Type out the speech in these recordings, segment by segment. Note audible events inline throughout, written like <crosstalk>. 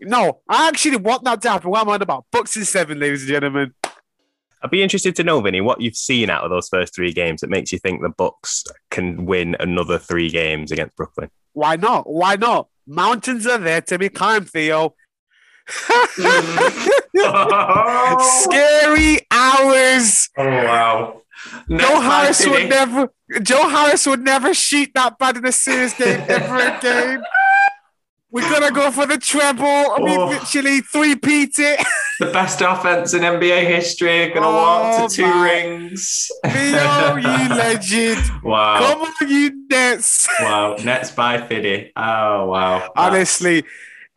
No, I actually want that to happen. What am I on about? Bucks in seven, ladies and gentlemen. I'd be interested to know, Vinny, what you've seen out of those first three games that makes you think the Bucks can win another three games against Brooklyn. Why not? Why not? Mountains are there to be climbed, Theo. <laughs> Scary hours. Oh wow. Joe Harris would never. Joe Harris would never shoot that bad in a series game ever again. We're gonna go for the treble. I mean, Oh. literally three peat it. the best offense in NBA history. Gonna walk Oh, to two my. rings. Theo, you legend. <laughs> wow. Come on, you Nets. Wow. Nets by Fiddy. Oh wow. Honestly,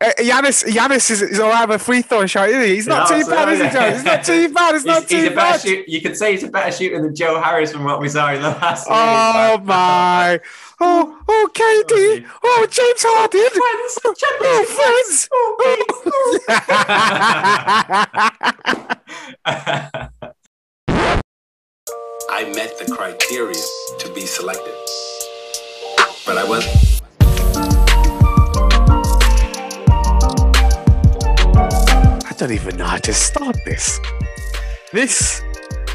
uh, Giannis, Giannis is, is all right with a free throw shot, isn't he? He's not No, too bad, is he, Joe? He's not too bad. It's He's, not he's too a better bad. shoot. You could say he's a better shooter than Joe Harris from what we saw in the last. Oh series. my! <laughs> Oh, oh, KD! Oh, James Harden! Oh, friends! Oh, <laughs> I met the criteria to be selected. But I was I don't even know how to start this. This,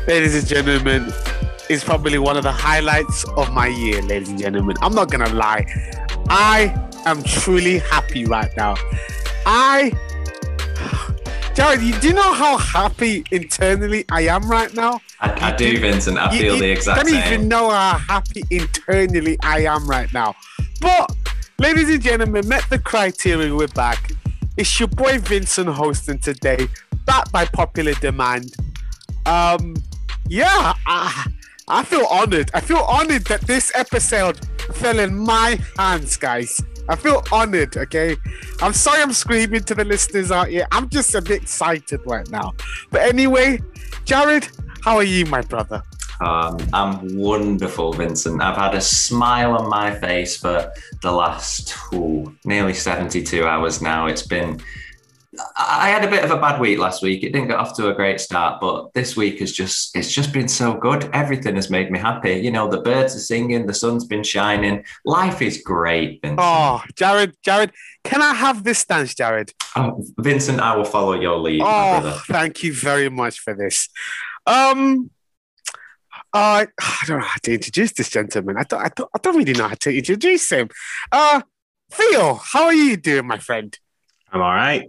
ladies and gentlemen, is probably one of the highlights of my year, ladies and gentlemen. I'm not gonna lie. I am truly happy right now. I Jared, you, do you know how happy internally I am right now? I, I do, Vincent. I You- feel you the exact same. don't same. even know how happy internally I am right now. But, ladies and gentlemen, met the criteria. We're back. It's your boy Vincent hosting today, back by popular demand. Um, yeah, I, I feel honored. I feel honored that this episode fell in my hands, guys. I feel honored. Okay, I'm sorry I'm screaming to the listeners out here. I'm just a bit excited right now. But anyway, Jared, how are you, my brother? Um, I'm wonderful, Vincent. I've had a smile on my face for the last ooh, nearly 72 hours now. It's been. I had a bit of a bad week last week. It didn't get off to a great start, but this week has just it's just been so good. Everything has made me happy. You know, the birds are singing, the sun's been shining. Life is great, Vincent. Oh, Jared, Jared, can I have this dance, Jared? Oh, Vincent, I will follow your lead, Oh, thank you very much for this. Um, I I don't know how to introduce this gentleman. I don't, I don't, I don't really know how to introduce him. Uh, Theo, how are you doing, my friend? I'm all right.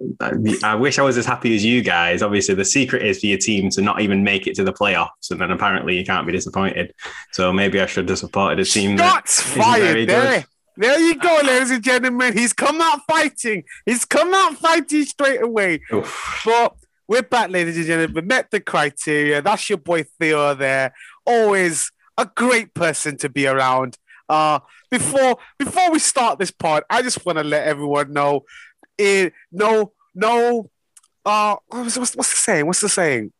I, wish I was as happy as you guys. Obviously, the secret is for your team to not even make it to the playoffs, and then apparently you can't be disappointed. So maybe I should have supported a team that Shots isn't fired good. there. There you go, ladies and gentlemen. He's come out fighting. He's come out fighting straight away. Oof. But we're back, ladies and gentlemen. We met the criteria. That's your boy Theo there. Always a great person to be around. Uh, before before we start this part, I just want to let everyone know. No, no. Uh, what's, what's, what's the saying? What's the saying?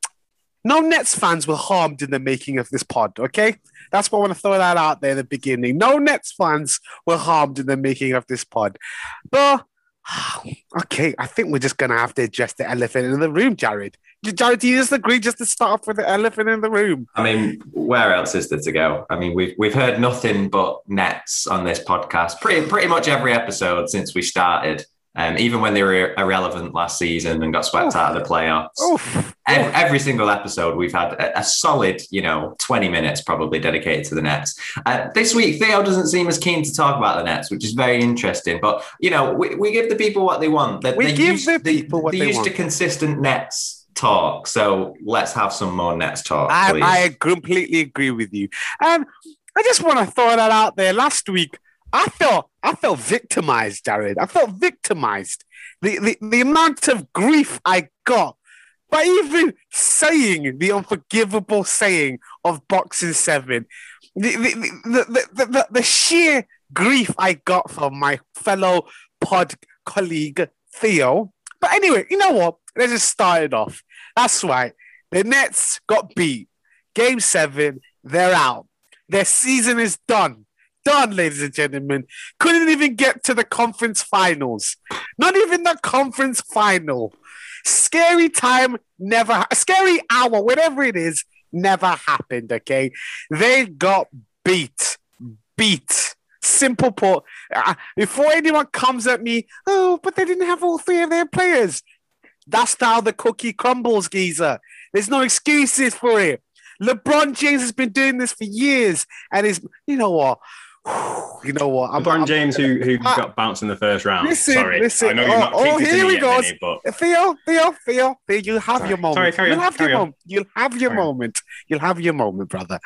No Nets fans were harmed in the making of this pod. Okay, that's why I want to throw that out there in the beginning. No Nets fans were harmed in the making of this pod. But <sighs> okay, I think we're just gonna have to address the elephant in the room, Jared. Jared, do you just agree just to start off with the elephant in the room? I mean, where else is there to go? I mean, we've we've heard nothing but nets on this podcast. Pretty pretty much every episode since we started. Um, even when they were irrelevant last season and got swept out of the playoffs. Every, every single episode, we've had a, a solid, you know, 20 minutes probably dedicated to the Nets. Uh, this week, Theo doesn't seem as keen to talk about the Nets, which is very interesting. But, you know, we, we give the people what they want. They, We they give used, the they- people what they're they used to consistent Nets talk. So let's have some more Nets talk, I. I completely agree with you. And I just want to throw that out there. Last week, I felt I felt victimized, Jared. I felt victimized. The, the, the amount of grief I got by even saying the unforgivable saying of Bucks in seven. The, the, the, the, the, sheer grief I got from my fellow pod colleague Theo. But anyway, you know what? Let's just start it off. That's right. The Nets got beat. Game seven, they're out. Their season is done. Done, ladies and gentlemen. Couldn't even get to the conference finals. Not even the conference final. Scary time never, ha- scary hour, whatever it is, never happened, okay? They got beat. Beat. Simple put. Uh, before anyone comes at me, oh, but they didn't have all three of their players. That's how the cookie crumbles, geezer. There's no excuses for it. LeBron James has been doing this for years, and is you know what? <sighs> You know what? I'm, LeBron James, who who uh, got bounced in the first round. Listen, Sorry, listen. I know you're not oh, oh here we go. but... Theo, Theo, Theo, Theo, you have Sorry. your moment. Sorry, carry You'll on, have carry your on. moment. You'll have your Carry on. moment. You'll have your moment, brother.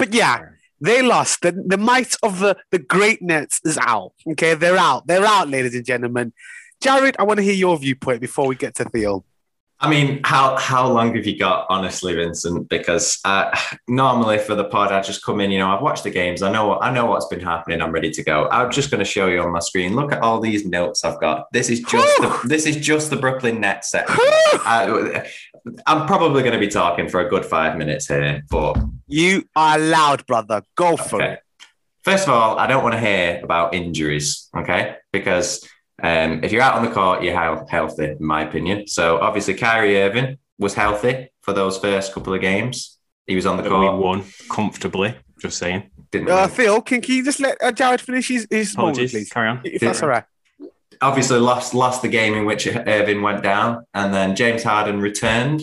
But yeah, they lost. The, the might of the, the great Nets is out. Okay, they're out. They're out, ladies and gentlemen. Jared, I want to hear your viewpoint before we get to Theo. I mean, how how long have you got, honestly, Vincent? Because uh, normally for the pod, I just come in. You know, I've watched the games. I know I know what's been happening. I'm ready to go. I'm just going to show you on my screen. Look at all these notes I've got. This is just the, this is just the Brooklyn Nets. I, I'm probably going to be talking for a good five minutes here, but You are loud, brother. Go for Okay. it. First of all, I don't want to hear about injuries, okay? Because um, if you're out on the court, you're hea- healthy, in my opinion. So obviously, Kyrie Irving was healthy for those first couple of games. He was on the That we court. won comfortably. Just saying. Didn't Uh. Phil, can, can you just let uh, Jared finish his, his moment, Apologies. please? Carry on. If that's all right. obviously lost lost the game in which Irving went down, and then James Harden returned.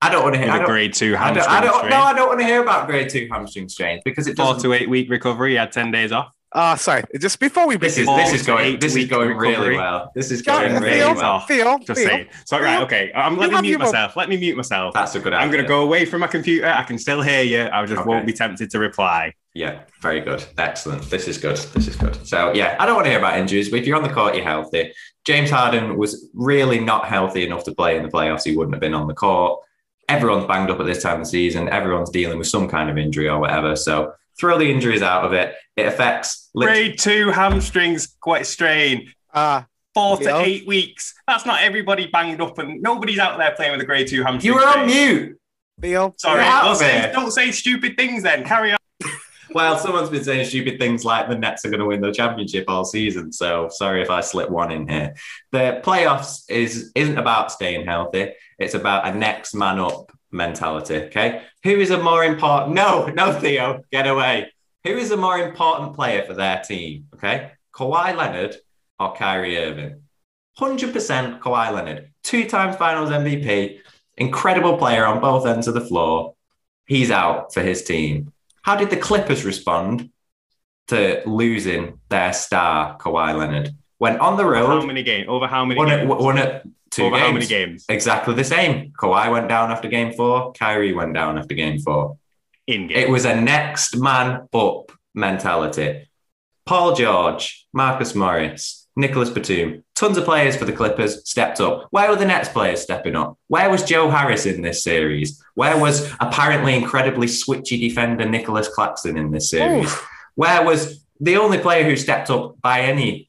I don't want to hear. With I a don't, grade two I don't, hamstring I don't, strain. no, I don't want to hear about grade two hamstring strains because it Four doesn't. to eight week recovery. He had 10 days off. Uh, sorry, just before we This is this is going this is week going really well. This is Jared, going really Theo, well. off. Theo, Just Theo, saying. So, right, okay. Um, let you me mute your myself. Let me mute myself. That's a good. I'm going to go away from my computer. I can still hear you. I just Okay. won't be tempted to reply. Yeah, very good. Excellent. This is good. This is good. So, yeah, I don't want to hear about injuries, but if you're on the court, you're healthy. James Harden was really not healthy enough to play in the playoffs. He wouldn't have been on the court. Everyone's banged up at this time of the season. Everyone's dealing with some kind of injury or whatever. So, throw the injuries out of it. It affects. lit- Grade two hamstrings, quite strain. Uh, Four to Yeah. eight weeks. That's not everybody banged up, and nobody's out there playing with a grade two hamstring. You were on strain. mute. Theo, Sorry, don't say, don't say stupid things then. Carry on. <laughs> Well, someone's been saying stupid things like the Nets are going to win the championship all season. So sorry if I slip one in here. The playoffs is isn't about staying healthy. It's about a next man up mentality. Okay, who is a more important? No, no, Theo, get away. Who is a more important player for their team? Okay, Kawhi Leonard or Kyrie Irving? Hundred percent Kawhi Leonard, two times Finals MVP, incredible player on both ends of the floor. He's out for his team. How did the Clippers respond to losing their star, Kawhi Leonard? Went on the road. How many games? Over how many won games? won two Over games. how many games? Exactly the same. Kawhi went down after game four. Kyrie went down after game four. In game. It was a next man up mentality. Paul George, Marcus Morris, Nicolas Batum, tons of players for the Clippers stepped up. Where were the Nets players stepping up? Where was Joe Harris in this series? Where was apparently incredibly switchy defender Nicolas Claxton in this series? Where was the only player who stepped up by any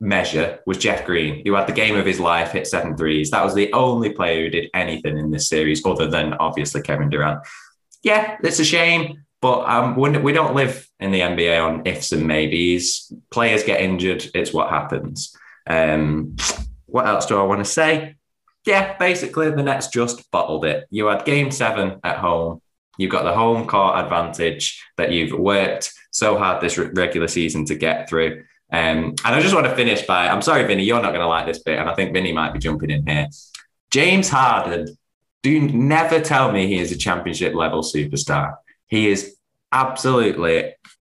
measure was Jeff Green, who had the game of his life, hit seven threes. That was the only player who did anything in this series, other than obviously Kevin Durant. Yeah, it's a shame, but um, we don't live in the NBA on ifs and maybes. Players get injured, it's what happens. Um, what else do I want to say? Yeah, basically, the Nets just bottled it. You had game seven at home. You've got the home court advantage that you've worked so hard this regular season to get through. Um, and I just want to finish by I'm sorry, Vinny, you're not going to like this bit, and I think Vinny might be jumping in here. James Harden, do never tell me he is a championship level superstar. He is absolutely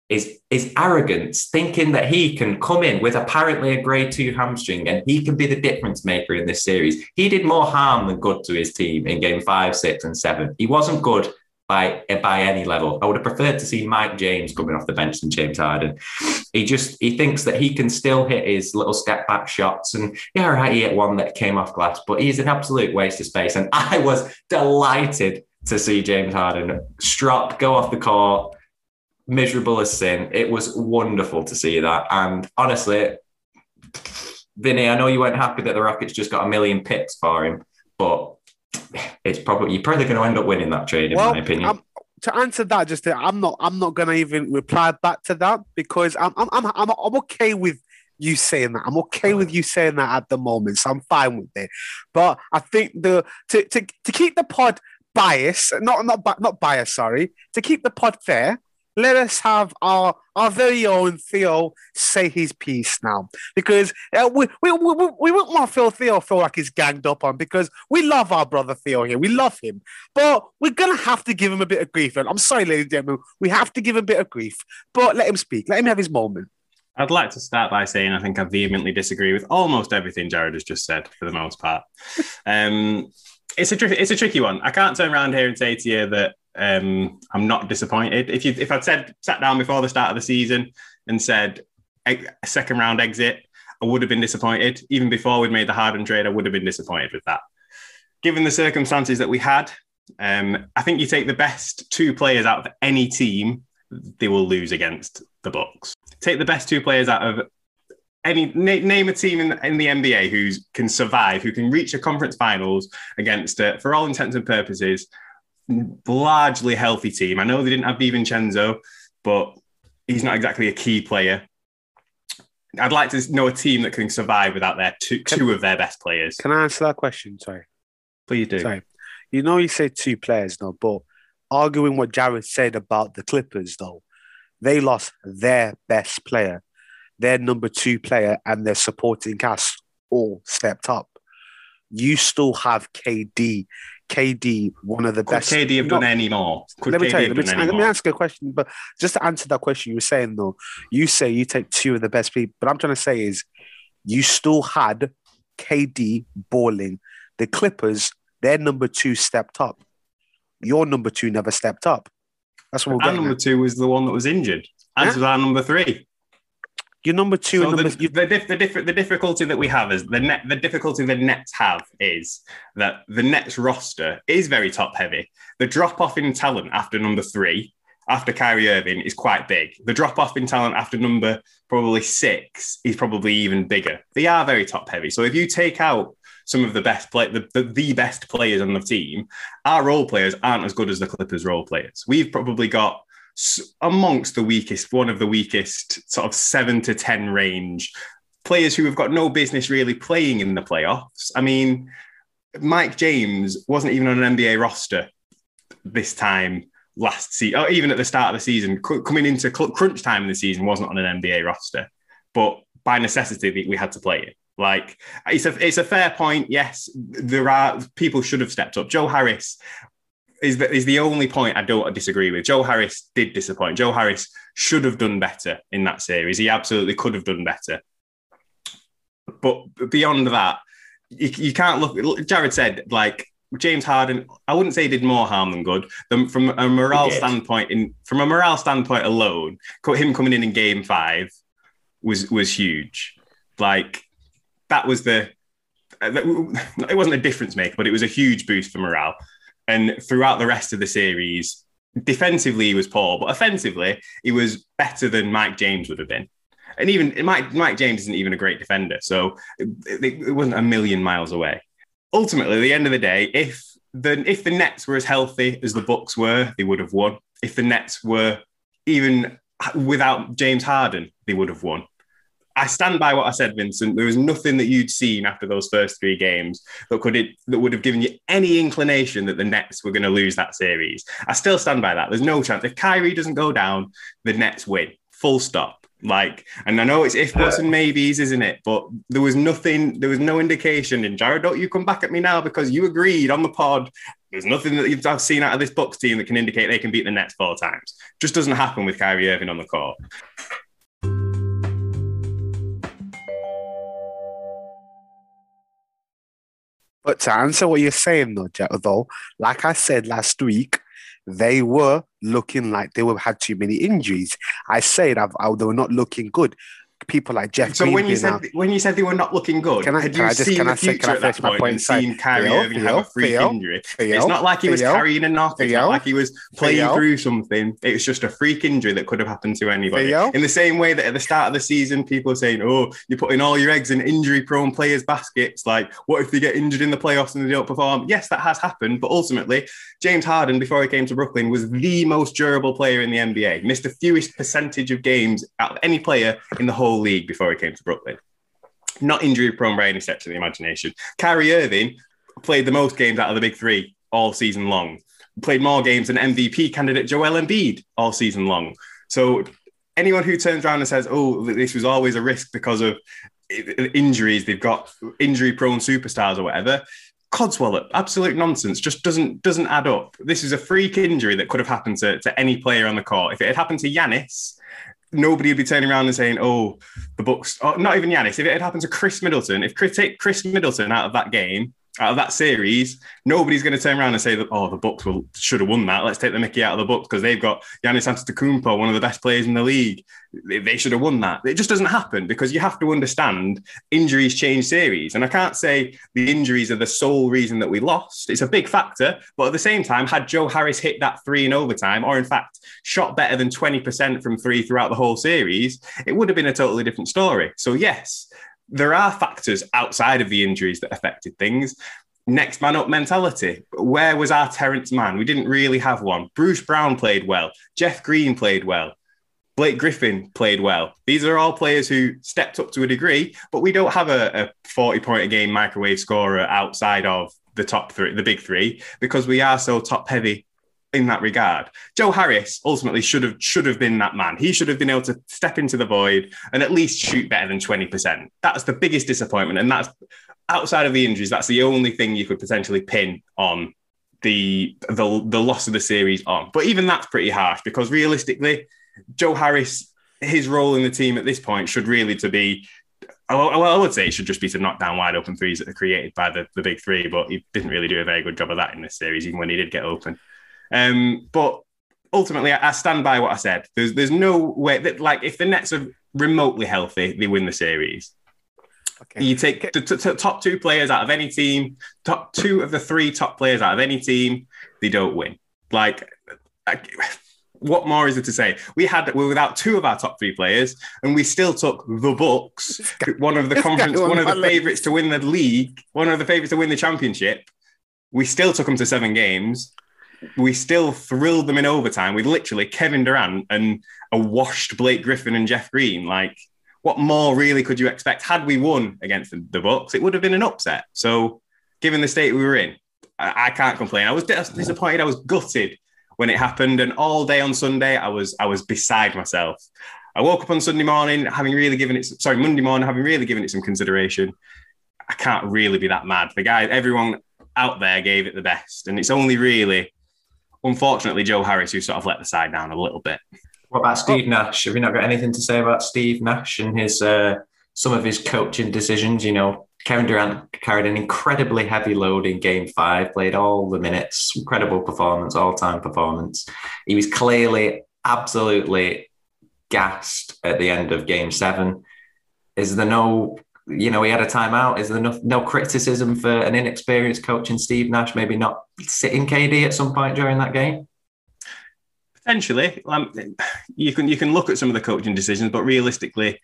is is arrogance, thinking that he can come in with apparently a grade two hamstring and he can be the difference maker in this series. He did more harm than good to his team in game five, six, and seven. He wasn't good by by any level. I would have preferred to see Mike James coming off the bench than James Harden. He just he thinks that he can still hit his little step back shots and yeah, right, he hit one that came off glass, but he's an absolute waste of space. And I was delighted to see James Harden strop, go off the court, miserable as sin. It was wonderful to see that. And honestly, Vinny, I know you weren't happy that the Rockets just got a million picks for him, but it's probably you're probably going to end up winning that trade, in well, my opinion. I'm, to answer that, just to, I'm not. I'm not gonna even reply back to that because I'm. I'm. I'm. I'm, I'm okay with you saying that. I'm okay with you saying that at the moment, so I'm fine with it. But I think the to to, to keep the pod bias, not not not bias, sorry, to keep the pod fair. Let us have our our very own Theo say his piece now, because uh, we, we, we, we won't want feel Theo feel like he's ganged up on because we love our brother Theo here, we love him, but we're gonna have to give him a bit of grief. And I'm sorry, ladies and gentlemen, we have to give him a bit of grief, but let him speak, let him have his moment. I'd like to start by saying I think I vehemently disagree with almost everything Jared has just said for the most part. <laughs> Um, it's a tri- it's a tricky one. I can't turn around here and say to you that um, I'm not disappointed. If you if I'd said sat down before the start of the season and said a second round exit, I would have been disappointed. Even before we'd made the Harden trade, I would have been disappointed with that. Given the circumstances that we had, um, I think you take the best two players out of any team, they will lose against the Bucks. Take the best two players out of any na- name a team in, in the NBA who can survive, who can reach a conference finals against, uh, for all intents and purposes, largely healthy team. I know they didn't have DiVincenzo, but he's not exactly a key player. I'd like to know a team that can survive without their two, two of their best players. Can I answer that question? Sorry. Please do. Sorry. You know, you said two players, no, but arguing what Jared said about the Clippers, though, they lost their best player, their number two player, and their supporting cast all stepped up. You still have KD. KD, one of the Could best. KD have No, done any more? Could let me KD tell you, let me, let me ask you a question, but just to answer that question, you were saying though, you say you take two of the best people, but I'm trying to say is you still had KD balling. The Clippers, their number two stepped up. Your number two never stepped up. That's what we're Our number at. two was the one that was injured. As Yeah. was our number three. Your number two So and the, number the, dif- the, diff- the difficulty that we have is the net. The difficulty the Nets have is that the Nets roster is very top heavy. The drop off in talent after number three, after Kyrie Irving, is quite big. The drop off in talent after number probably six is probably even bigger. They are very top heavy. So if you take out some of the best play, the, the, the best players on the team, our role players aren't as good as the Clippers role players. We've probably got amongst the weakest, one of the weakest, sort of seven to 10 range players who have got no business really playing in the playoffs. I mean, Mike James wasn't even on an NBA roster this time last season, or even at the start of the season, coming into crunch time in the season, wasn't on an NBA roster. But by necessity, we- had to play it. Like it's a it's a fair point. Yes, there are people should have stepped up. Joe Harris is the, is the only point I don't disagree with. Joe Harris did disappoint. Joe Harris should have done better in that series. He absolutely could have done better. But beyond that, you, you can't look. Jared said like James Harden. I wouldn't say he did more harm than good. From a morale standpoint, in from a morale standpoint alone, him coming in in Game Five was was huge. Like that was the. uh, It wasn't a difference maker, but it was a huge boost for morale. And throughout the rest of the series, defensively he was poor, but offensively he was better than Mike James would have been. And even Mike Mike James isn't even a great defender, so it, it- wasn't a million miles away. Ultimately, at the end of the day, if the if the Nets were as healthy as the Bucks were, they would have won. If the Nets were even without James Harden, they would have won. I stand by what I said, Vincent. There was nothing that you'd seen after those first three games that could it that would have given you any inclination that the Nets were going to lose that series. I still stand by that. There's no chance if Kyrie doesn't go down, the Nets win. Full stop. Like, and I know it's if buts and maybes, isn't it? But there was nothing. There was no indication. And Jared, don't you come back at me now because you agreed on the pod. There's nothing that you've seen out of this Bucks team that can indicate they can beat the Nets four times. Just doesn't happen with Kyrie Irving on the court. But to answer what you're saying, though, though, like I said last week, they were looking like they were had too many injuries. I said I've, I, they were not looking good. People like Jeff So Green when you said when you said they were not looking good, Can I- had you I just- seen can the I say- can I at that point point and and seen Kyrie Theo, Irving have a Theo, freak Theo, injury? Theo, it's not like he was Theo, carrying a knock. It's Theo, not like he was playing Theo, through something. It was just a freak injury that could have happened to anybody. Theo. In the same way that at the start of the season, people are saying, "Oh, you're putting all your eggs in injury-prone players' baskets." Like, what if they get injured in the playoffs and they don't perform? Yes, that has happened, but ultimately, James Harden, before he came to Brooklyn, was the most durable player in the NBA. Missed the fewest percentage of games out of any player in the whole league before he came to Brooklyn. Not injury prone by any stretch of the imagination. Kyrie Irving played the most games out of the big three all season long. played more games than MVP candidate Joel Embiid all season long. So anyone who turns around and says, "Oh, this was always a risk because of injuries," they've got injury-prone superstars or whatever. Codswallop, absolute nonsense. Just doesn't doesn't add up. This is a freak injury that could have happened to, to any player on the court. If it had happened to Giannis, nobody would be turning around and saying, "Oh, the Bucks." Oh, not even Giannis. If it had happened to Khris Middleton, if Khris, take Khris Middleton out of that game, out of that series, nobody's going to turn around and say that, oh, the Bucks will, should have won that. Let's take the Mickey out of the Bucks because they've got Giannis Antetokounmpo, one of the best players in the league. They, they should have won that. It just doesn't happen because you have to understand injuries change series. And I can't say the injuries are the sole reason that we lost. It's a big factor. But at the same time, had Joe Harris hit that three in overtime, or in fact, shot better than 20% from three throughout the whole series, it would have been a totally different story. So, yes, there are factors outside of the injuries that affected things. Next man up mentality. Where was our Terance Mann? We didn't really have one. Bruce Brown played well. Jeff Green played well. Blake Griffin played well. These are all players who stepped up to a degree, but we don't have a, a 40 point a game microwave scorer outside of the top three, the big three, because we are so top heavy in that regard. Joe Harris ultimately should have should have been that man. He should have been able to step into the void and at least shoot better than 20%. That's the biggest disappointment. And that's outside of the injuries, that's the only thing you could potentially pin on the the, the loss of the series on. But even that's pretty harsh because realistically, Joe Harris, his role in the team at this point should really to be well, I would say it should just be to knock down wide open threes that are created by the, the big three, but he didn't really do a very good job of that in this series, even when he did get open. Um, but ultimately, I, I, stand by what I said. There's there's no way that like if the Nets are remotely healthy, they win the series. Okay. You take the t- t- top two players out of any team, top two of the three top players out of any team, they don't win. Like, I, what more is there to say? We had we were without two of our top three players, and we still took the Bucks, one of the conference, one of the favorites to win the league, one of the favorites to win the championship. We still took them to seven games, we still thrilled them in overtime with literally Kevin Durant and a washed Blake Griffin and Jeff Green. Like, what more really could you expect? Had we won against the, the Bucks, it would have been an upset. So, given the state we were in, I, I can't complain. I was disappointed. I was gutted when it happened, and all day on Sunday, I was I was beside myself. I woke up on Sunday morning having really given it sorry Monday morning having really given it some consideration. I can't really be that mad. The guy, everyone out there gave it the best, and it's only really unfortunately, Joe Harris, who sort of let the side down a little bit. What about Steve Nash? Have you not got anything to say about Steve Nash and his uh, some of his coaching decisions? You know, Kevin Durant carried an incredibly heavy load in Game Five, played all the minutes, incredible performance, all time performance. He was clearly absolutely gassed at the end of Game Seven. Is there no you know, he had a timeout. Is there no, no criticism for an inexperienced coach in Steve Nash maybe not sitting KD at some point during that game? Potentially, um, you can you can look at some of the coaching decisions, but realistically,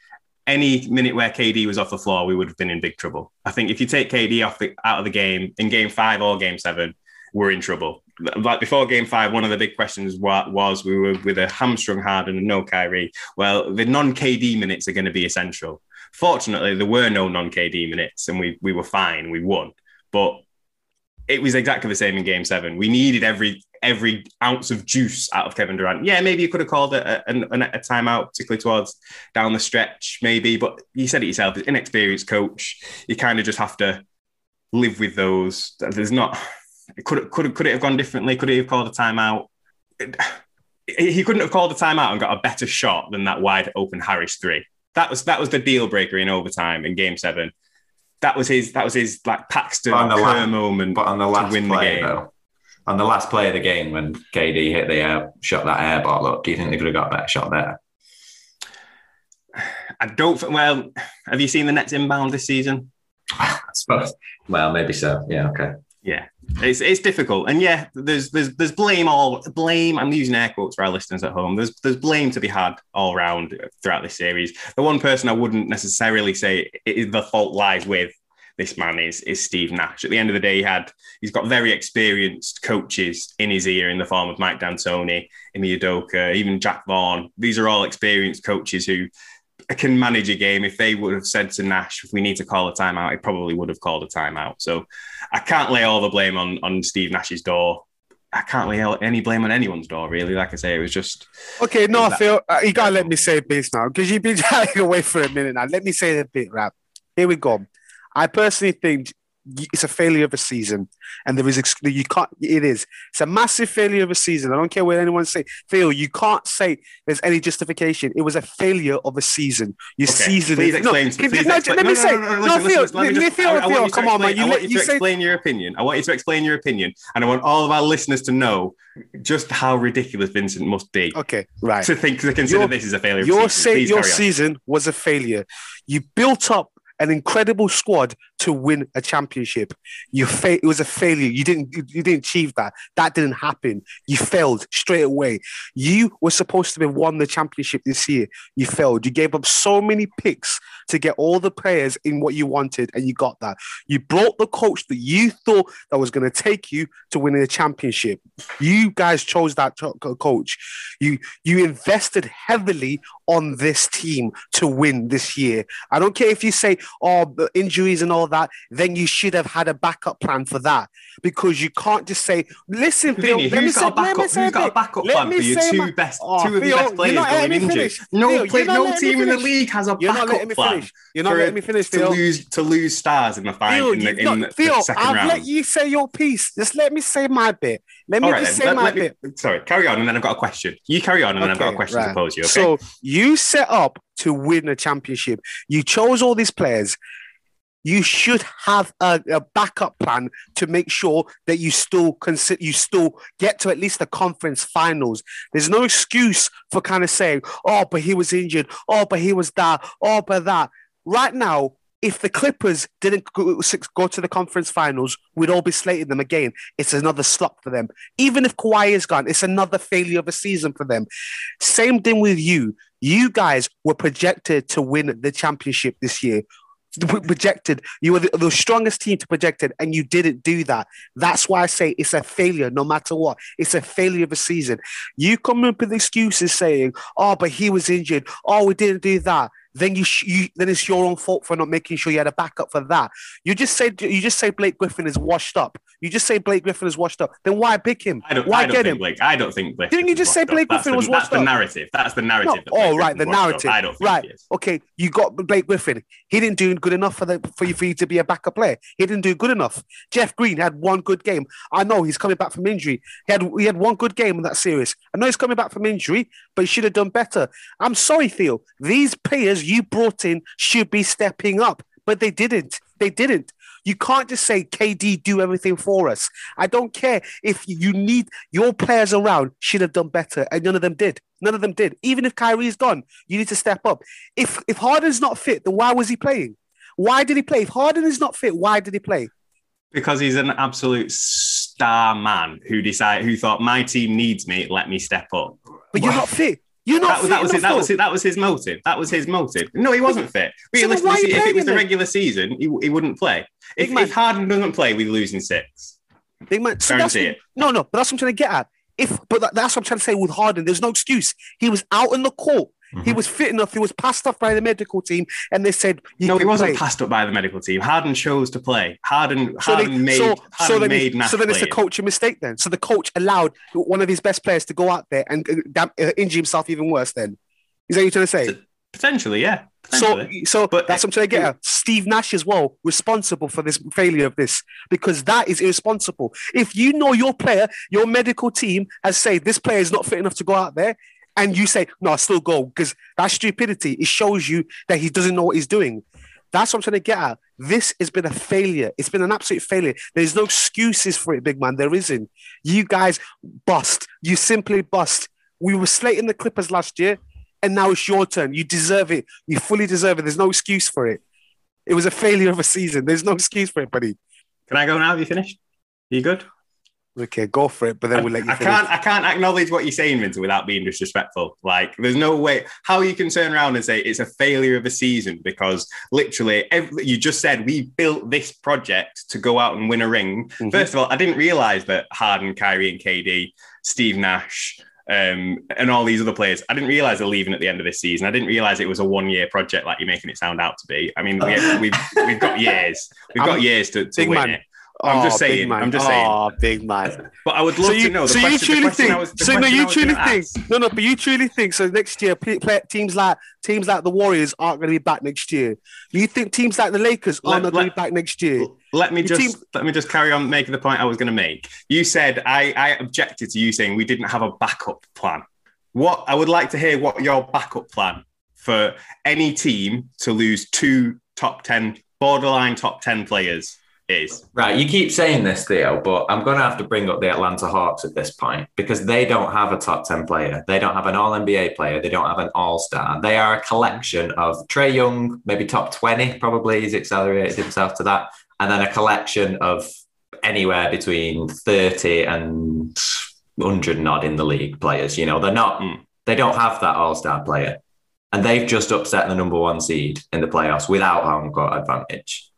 any minute where KD was off the floor, we would have been in big trouble. I think if you take KD off the out of the game in Game Five or Game Seven, we're in trouble. Like before Game Five, one of the big questions was we were with a hamstrung Harden and no Kyrie. Well, the non KD minutes are going to be essential. Fortunately, there were no non KD minutes and we, we were fine. We won. But it was exactly the same in game seven. We needed every every ounce of juice out of Kevin Durant. Yeah, maybe you could have called a, a, a, timeout, particularly towards down the stretch, maybe. But you said it yourself, inexperienced coach. You kind of just have to live with those. There's not. Could it, could it, could it have gone differently? Could he have called a timeout? <sighs> he couldn't have called a timeout and got a better shot than that wide open Harris three that was that was the deal breaker in overtime in Game Seven. That was his that was his like Paxton on the last, moment, but on the last win play, the game. Though, on the last play of the game when KD hit the air, shot that air ball up, do you think they could have got a better shot there? I don't. Well, have you seen the Nets inbound this season? <laughs> I suppose. Well, maybe so. Yeah. Okay. Yeah, it's it's difficult, and yeah, there's there's there's blame all blame. I'm using air quotes for our listeners at home. There's there's blame to be had all around throughout this series. The one person I wouldn't necessarily say the fault lies with this man is is Steve Nash. At the end of the day, he had he's got very experienced coaches in his ear in the form of Mike D'Antoni, Ime Udoka, even Jacque Vaughn. These are all experienced coaches who can manage a game. If they would have said to Nash, if we need to call a timeout, he probably would have called a timeout. So I can't lay all the blame on, on Steve Nash's door. I can't lay any blame on anyone's door, really. Like I say, it was just. Okay, no, That- Phil, uh, you gotta let me say this now because you've been <laughs> chatting away for a minute now. Let me say the bit, rap. Here we go. I personally think it's a failure of a season, and there is you can't. It is. It's a massive failure of a season. I don't care what anyone say. Phil, you can't say there's any justification. It was a failure of a season. Your Okay, season. Please is, no, explain. can- please no, explain- let me say. No, Phil, listen, listen, me let me just- Phil, I- I Phil, you to come on, man. You I want you to say explain your opinion. I want you to explain your opinion, and I want all of our listeners to know just how ridiculous Vincent must be Okay, right. to think to consider Your- this as a failure. of your season. say your season was a failure. You built up an incredible squad to win a championship. You fa- it was a failure. You didn't you, you didn't achieve that. That didn't happen. You failed straight away. You were supposed to have won the championship this year. You failed. You gave up so many picks to get all the players in what you wanted, and you got that. You brought the coach that you thought that was going to take you to winning a championship. You guys chose that coach. You you invested heavily on this team to win this year. I don't care if you say, oh, the injuries and all that, then you should have had a backup plan for that because you can't just say, listen, Phil, let me say, got a let me backup? say Who's got a backup Let plan for your two my- best, Oh, two of your best players going injured? No, play, no team in the league has a backup plan finish. You're not letting me finish, to lose to lose stars in the final in the, not- the Phil, second I've round. let you say your piece. Just let me say my bit. Let me right, just say Let- my let me- bit. sorry, carry on, and then I've got a question. You carry on, and then I've got a Okay, question to pose you. Okay. So you set up to win a championship. You chose all these players. You should have a, a backup plan to make sure that you still consider you still get to at least the conference finals. There's no excuse for kind of saying, "Oh, but he was injured. Oh, but he was that. Oh, but that." Right now, if the Clippers didn't go, go to the conference finals, we'd all be slating them again. It's another slop for them. Even if Kawhi is gone, it's another failure of a season for them. Same thing with you. You guys were projected to win the championship this year. Projected, you were the, the strongest team to project it, and you didn't do that. That's why I say it's a failure, no matter what. It's a failure of a season. You come up with excuses saying, "Oh, but he was injured. Oh, we didn't do that." Then you, sh- you then it's your own fault for not making sure you had a backup for that. You just said you just say Blake Griffin is washed up. You just say Blake Griffin is washed up. Then why pick him? I don't, why I don't get think him? Blake. I don't think Blake. Didn't you just say washed up. Blake That's Griffin the- was That's washed the up? narrative. That's the narrative. No, Blake oh, right, the washed up. narrative. I don't think Right. Okay, you got Blake Griffin. He didn't do good enough for the for you for you to be a backup player. He didn't do good enough. Jeff Green had one good game. I know he's coming back from injury. He had he had one good game in that series. I know he's coming back from injury, but he should have done better. I'm sorry, Theo. These players you brought in should be stepping up, but they didn't. They didn't. You can't just say KD do everything for us. I don't care if you need your players around should have done better, and none of them did. None of them did. Even if Kyrie's gone, you need to step up. If if Harden's not fit, then why was he playing? Why did he play? If Harden is not fit, why did he play? Because he's an absolute star man who decided, who thought my team needs me. Let me step up. But you're not fit. You're not That, that was it. That was it. That was his motive. That was his motive. No, he wasn't fit. So then why are Realistically, you if it was the regular season, he, he wouldn't play. If, man. if Harden doesn't play, we lose in six. Big man. So Guarantee it. no, no, but that's what I'm trying to get at. If, but that- that's what I'm trying to say with Harden. There's no excuse. He was out in the court. He Mhm. was fit enough. He was passed off by the medical team, and they said, you No, he wasn't play. passed up by the medical team. Harden chose to play. Harden, So, they, made, so, Harden so then, made he- so then it's a coaching mistake then. So the coach allowed one of his best players to go out there and uh, uh, injure himself even worse. Then is that what you're trying to say? Potentially, yeah. So, Potentially. so But- that's what I'm trying to get at. Steve Nash as well responsible for this failure of this because that is irresponsible. If you know your player, your medical team has said this player is not fit enough to go out there, and you say no, I still go because that's stupidity. It shows you that he doesn't know what he's doing. That's what I'm trying to get at. This has been a failure. It's been an absolute failure. There's no excuses for it, big man. There isn't. You guys bust. You simply bust. We were slating the Clippers last year, and now it's your turn. You deserve it. You fully deserve it. There's no excuse for it. It was a failure of a season. There's no excuse for it, buddy. Can I go now? Have you finished? you good? Okay, go for it, but then we'll let you I finish. can't. I can't acknowledge what you're saying, Vincent, without being disrespectful. Like, there's no way how you can turn around and say it's a failure of a season because literally, every, you just said we built this project to go out and win a ring. Mhm. First of all, I didn't realize that Harden, Kyrie, and KD, Steve Nash. Um, and all these other players, I didn't realize they're leaving at the end of this season. I didn't realize it was a one-year project like you're making it sound out to be. I mean, we, <laughs> we've we've got years, we've got years to, to win man. it. I'm just Oh, saying. I'm just saying. Oh, big man. But I would love so you, to know. The so question, you truly think? Was- so no, you truly think? ask- No, no, but you truly think so. Next year, play, play, teams like teams like the Warriors aren't going to be back next year. Do you think teams like the Lakers aren't going to be back next year? Let me Your just team- let me just carry on making the point I was going to make. You said I, I objected to you saying we didn't have a backup plan. What I would like to hear what your backup plan for any team to lose two top ten, borderline top ten players is. Right, you keep saying this, Theo, but I'm going to have to bring up the Atlanta Hawks at this point because they don't have a top 10 player. They don't have an all NBA player. They don't have an all star. They are a collection of Trae Young, maybe top 20, probably he's accelerated himself to that, and then a collection of anywhere between 30 and 100 and odd in the league players. You know, they're not, Mm. they don't have that all star player. And they've just upset the number one seed in the playoffs without home court advantage.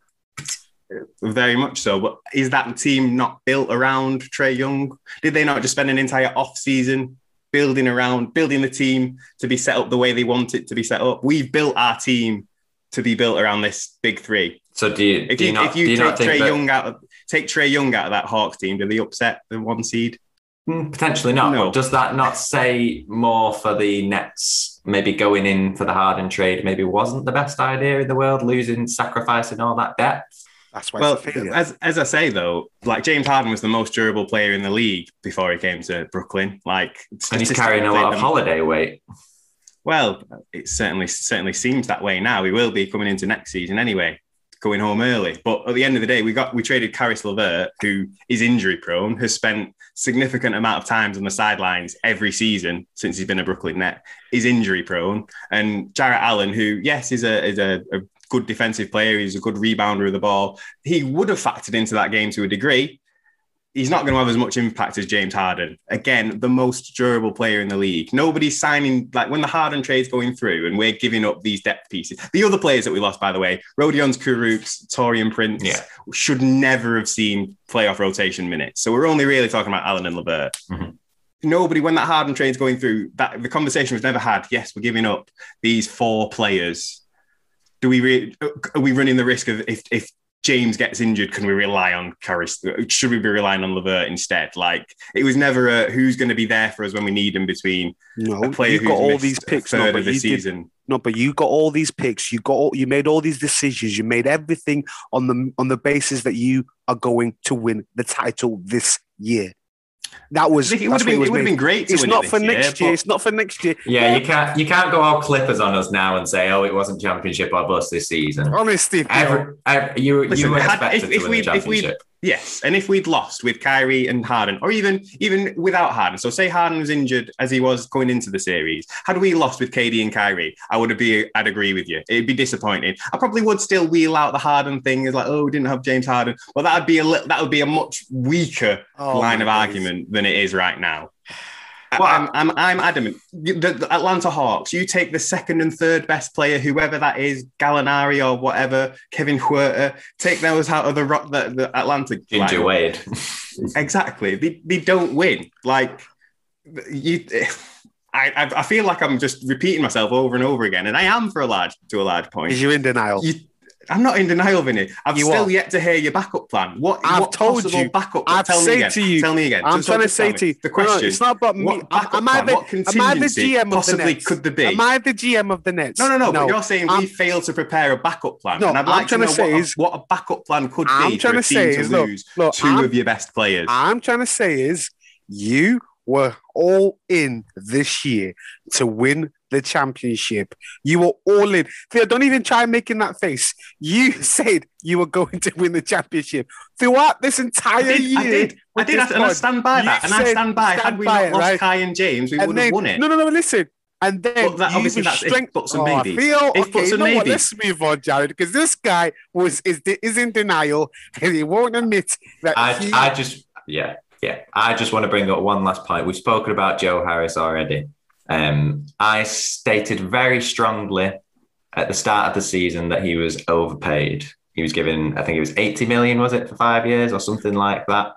Very much so. But is that team not built around Trae Young? Did they not just spend an entire off season building around building the team to be set up the way they want it to be set up? We've built our team to be built around this big three. So do you, If do you, you not, if you you take Trae that- Young out of take Trae Young out of that Hawks team, do they upset the one seed? Hmm, Potentially not. No. Does that not say more for the Nets? Maybe going in for the Harden trade maybe wasn't the best idea in the world, losing, sacrificing all that depth. That's why Well, it's a as as I say though, like James Harden was the most durable player in the league before he came to Brooklyn. Like, And he's carrying a lot of statistically, holiday weight. Well, it certainly certainly seems that way now. He will be coming into next season anyway, going home early. But at the end of the day, we got we traded Caris LeVert, who is injury prone, has spent significant amount of times on the sidelines every season since he's been a Brooklyn Net, is injury prone, and Jarrett Allen, who yes is a is a, a good defensive player, he's a good rebounder of the ball. He would have factored into that game to a degree. He's not going to have as much impact as James Harden. Again, the most durable player in the league. Nobody's signing like when the Harden trade's going through, and we're giving up these depth pieces. The other players that we lost, by the way, Rodions Kurucs, Taurean Prince, Yeah. should never have seen playoff rotation minutes. So we're only really talking about Allen and Levert. Mhm. Nobody, when that Harden trade's going through, that the conversation was never had. Yes, we're giving up these four players. Do we re- are we running the risk of if if James gets injured, can we rely on Caris? Should we be relying on Levert instead? Like it was never a who's going to be there for us when we need him between no, a player who's got all these picks. third No, of the you did, no, but you got all these picks. You got all, you made all these decisions. You made everything on the on the basis that you are going to win the title this year. That was it would have been, it would have been great to It's not it for next year, year. but- It's not for next year. Yeah, you can't you can't go all Clippers on us now and say, oh, it wasn't championship or bust this season. Honestly, Every, every, you Listen, you were had- expected if- to if win we- the if we- championship. Yes, and if we'd lost with Kyrie and Harden, or even even without Harden, so say Harden was injured as he was going into the series, had we lost with KD and Kyrie, I would be I'd agree with you. It'd be disappointing. I probably would still wheel out the Harden thing as like, oh, we didn't have James Harden. Well, that'd be a li- that would be a much weaker Oh, line of argument than it is right now. Well, I'm, I'm, I'm adamant. The, the Atlanta Hawks, you take the second and third best player, whoever that is, Gallinari or whatever, Kevin Huerter, take those out of the, rock, the, the Atlanta. Ginger lineup. Wade. <laughs> Exactly. They, they don't win. Like, you. <sighs> I, I I feel like I'm just repeating myself over and over again, and I am for a large to a large point. because you're in denial. You, I'm not in denial, Vinny. I've You still are. yet to hear your backup plan. What, I've what told you. backup? I've tell me said again. to you. Tell me again. I'm Just- trying to say to you, the no, no, question. it's not about me. Am I the, am I the GM of the possibly Nets? could there be? Am I the GM of the Nets? No, no, no, But you're saying we I'm- failed to prepare a backup plan. No, and I'd I'm like to trying know to say what, is- a, what a backup plan could I'm be trying for a to team say to is, look, lose look, 2 I'm- of your best players. I'm trying to say is you were all in this year to win the championship. You were all in. Theo, don't even try making that face. You <laughs> said you were going to win the championship throughout this entire I did, year. I did, I did, this and I stand by that. And I stand by. stand Had we by not it, lost right? Kai and James, we And would have won it. No, no, no. Listen. And then But that- you obviously that's if restrained- buts and oh, maybes. Theo, If okay, buts you and know what? maybes. Let's move on, Jared, because this guy was is is in denial and he won't admit that I, he, I just, yeah, yeah. I just want to bring up one last point. We've spoken about Joe Harris already. Um, I stated very strongly at the start of the season that he was overpaid. He was given, I think it was 80 million, was it, for five years or something like that.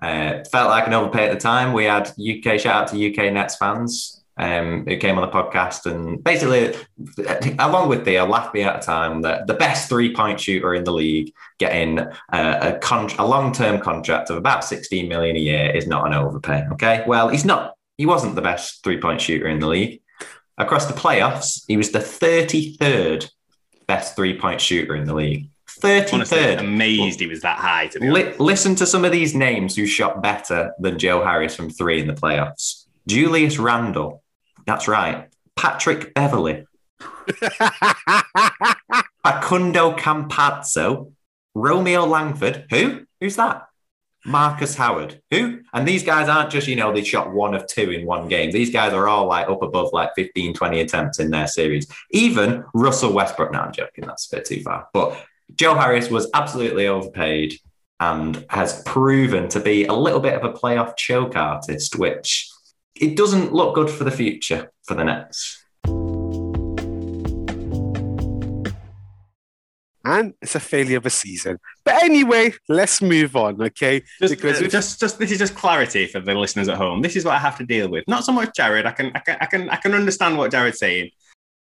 Uh, felt like an overpay at the time. We had UK, shout out to UK Nets fans. um, who came on the podcast and basically, along with Theo, laughed me out a time that the best three point shooter in the league getting a, a, con- a long term contract of about 16 million a year is not an overpay. Okay. Well, he's not, he wasn't the best three point shooter in the league. Across the playoffs, he was the 33rd best three point shooter in the league. 33rd. Honestly, amazed he was that high. To Li- listen to some of these names who shot better than Joe Harris from three in the playoffs. Julius Randle. That's right. Patrick Beverley. <laughs> Facundo Campazzo. Romeo Langford. Who? Who's that? Marcus Howard. Who? And these guys aren't just, you know, they shot one of two in one game. These guys are all like up above like 15, 20 attempts in their series. Even Russell Westbrook. No, I'm joking. That's a bit too far. But Joe Harris was absolutely overpaid and has proven to be a little bit of a playoff choke artist, which it doesn't look good for the future for the Nets. And it's a failure of a season. But anyway, let's move on, okay? Just, Because uh, just, just this is just clarity for the listeners at home. This is what I have to deal with. Not so much Jared. I can, I can, I can, I can understand what Jared's saying,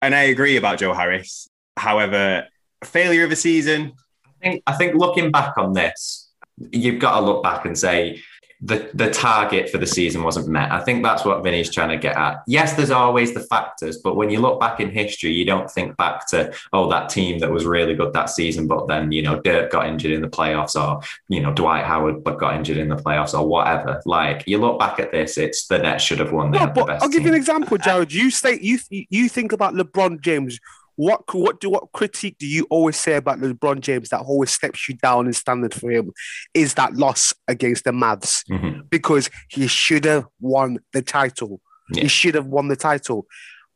and I agree about Joe Harris. However, failure of a season. I think, I think looking back on this, you've got to look back and say the, the target for the season wasn't met. I think that's what Vinny's trying to get at. Yes, there's always the factors, but when you look back in history, you don't think back to, oh, that team that was really good that season, but then, you know, Dirk got injured in the playoffs or, you know, Dwight Howard but got injured in the playoffs or whatever. Like you look back at this, it's the Nets should have won. They the but best I'll give you an example, Jared. You say you you think about LeBron James. What what do what critique do you always say about LeBron James that always steps you down in standard for him? Is that loss against the Mavs Mhm. because he should have won the title. Yeah. He should have won the title.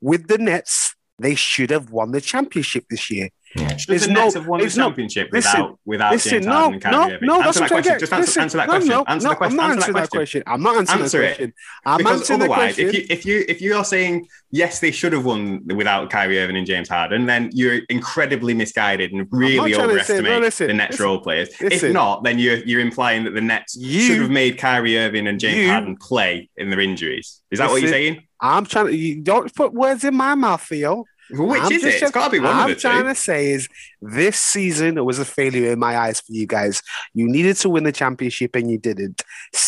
With the Nets, they should have won the championship this year. Yeah. Should There's the no- Nets have won the there's no- championship listen, without without Listen, James no, Harden and Kyrie no, Irving? no, that's answer what that I'm question. getting. Just answer, Listen, answer that no, question. no, answer no, the question. I'm not answer answering that question. I'm not answering Answer that it. question. I'm because answering otherwise, question. if you if you if you are saying yes, they should have won without Kyrie Irving and James Harden, then you're incredibly misguided and really trying to say- no, listen, the Nets listen, role players. listen. If not, then you're you're implying that the Nets You- should have made Kyrie Irving and James you- Harden play in their injuries. Is that what you're saying? I'm trying to. You don't put words in my mouth, Theo. Which I'm is just it? It's got to be one I'm of the trying two. to say is this season was a failure in my eyes for you guys. You needed to win the championship and you didn't.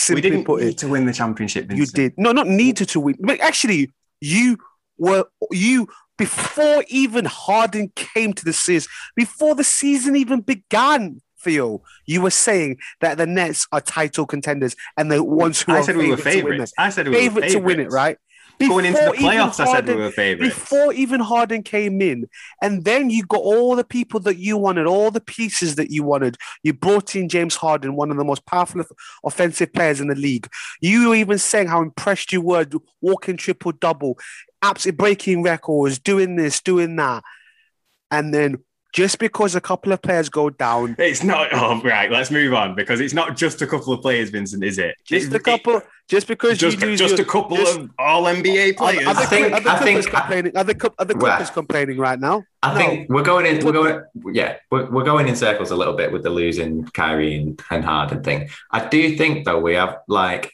We didn't put need it, to win the championship. you did. No, not needed to win. But actually, you were you before even Harden came to the series, before the season even began. Theo, you were saying that the Nets are title contenders and the ones who I are said we were favourites to win favorites. I said we were favorite to win it, favourites. Right? Going into the Before playoffs, I said we Harden- were favorites. before even Harden came in, and then you got all the people that you wanted, all the pieces that you wanted. You brought in James Harden, one of the most powerful offensive players in the league. You were even saying how impressed you were, walking triple double, absolutely breaking records, doing this, doing that, and then just because a couple of players go down, It's not. Oh, right. Let's move on because it's not just a couple of players, Vincent, is it? just It- a couple, just because just, you lose just your- a couple just- of all NBA players. are the, I think- are the I think- complaining? Are the, are the Well- Clippers complaining right now? I No. think we're going in. We're going. Yeah, we're, we're going in circles a little bit with the losing Kyrie and, and Harden thing. I do think though we have like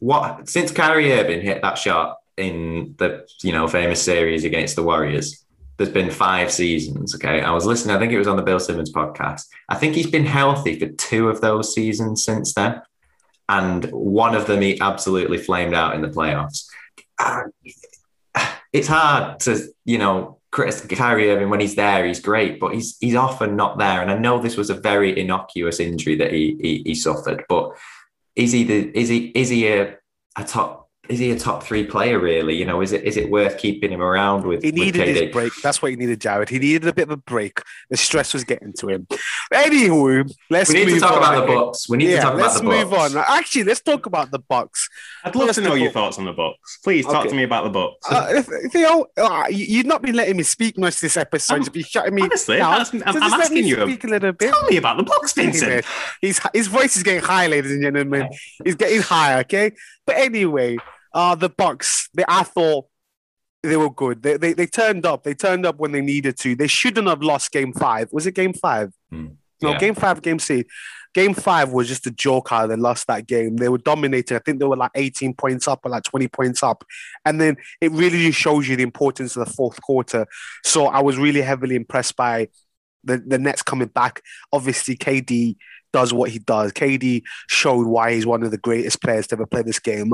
what since Kyrie Irving hit that shot in the you know famous series against the Warriors. There's been five seasons. Okay, I was listening. I think it was on the Bill Simmons podcast. I think he's been healthy for two of those seasons since then, and one of them he absolutely flamed out in the playoffs. Uh, it's hard to you know Chris Kyrie Irving when he's there, he's great, but he's he's often not there. And I know this was a very innocuous injury that he he, he suffered, but is he the is he is he a, a top is he a top three player really? You know, is it is it worth keeping him around with? He with needed his break. That's what he needed, Jared. He needed a bit of a break. The stress was getting to him. Anywho, let's We need to talk on, about the Bucks. We need yeah, to talk about the Bucks. let's move on. Actually, let's talk about the Bucks. I'd love First to know your all- thoughts on the Bucks. Please talk Okay. to me about the Bucks. Uh, if- Theo, uh, you- you've not been letting me speak much this episode. You've been shutting me honestly, down. that's- I'm- So I'm just let asking me you. Speak a little bit. Tell me about the Bucks, Vincent. Anyway, his his voice is getting high, ladies and gentlemen. He's getting higher. Okay, but anyway, uh, the Bucks. They, I thought they were good. They, they they turned up. They turned up when they needed to. They shouldn't have lost Game Five. Was it Game Five? Hmm. No, Yeah. game five, game six. Game five was just a joke how they lost that game. They were dominating. I think they were like 18 points up or like 20 points up. And then it really just shows you the importance of the fourth quarter. So I was really heavily impressed by the, the Nets coming back. Obviously, KD does what he does. KD showed why he's one of the greatest players to ever play this game.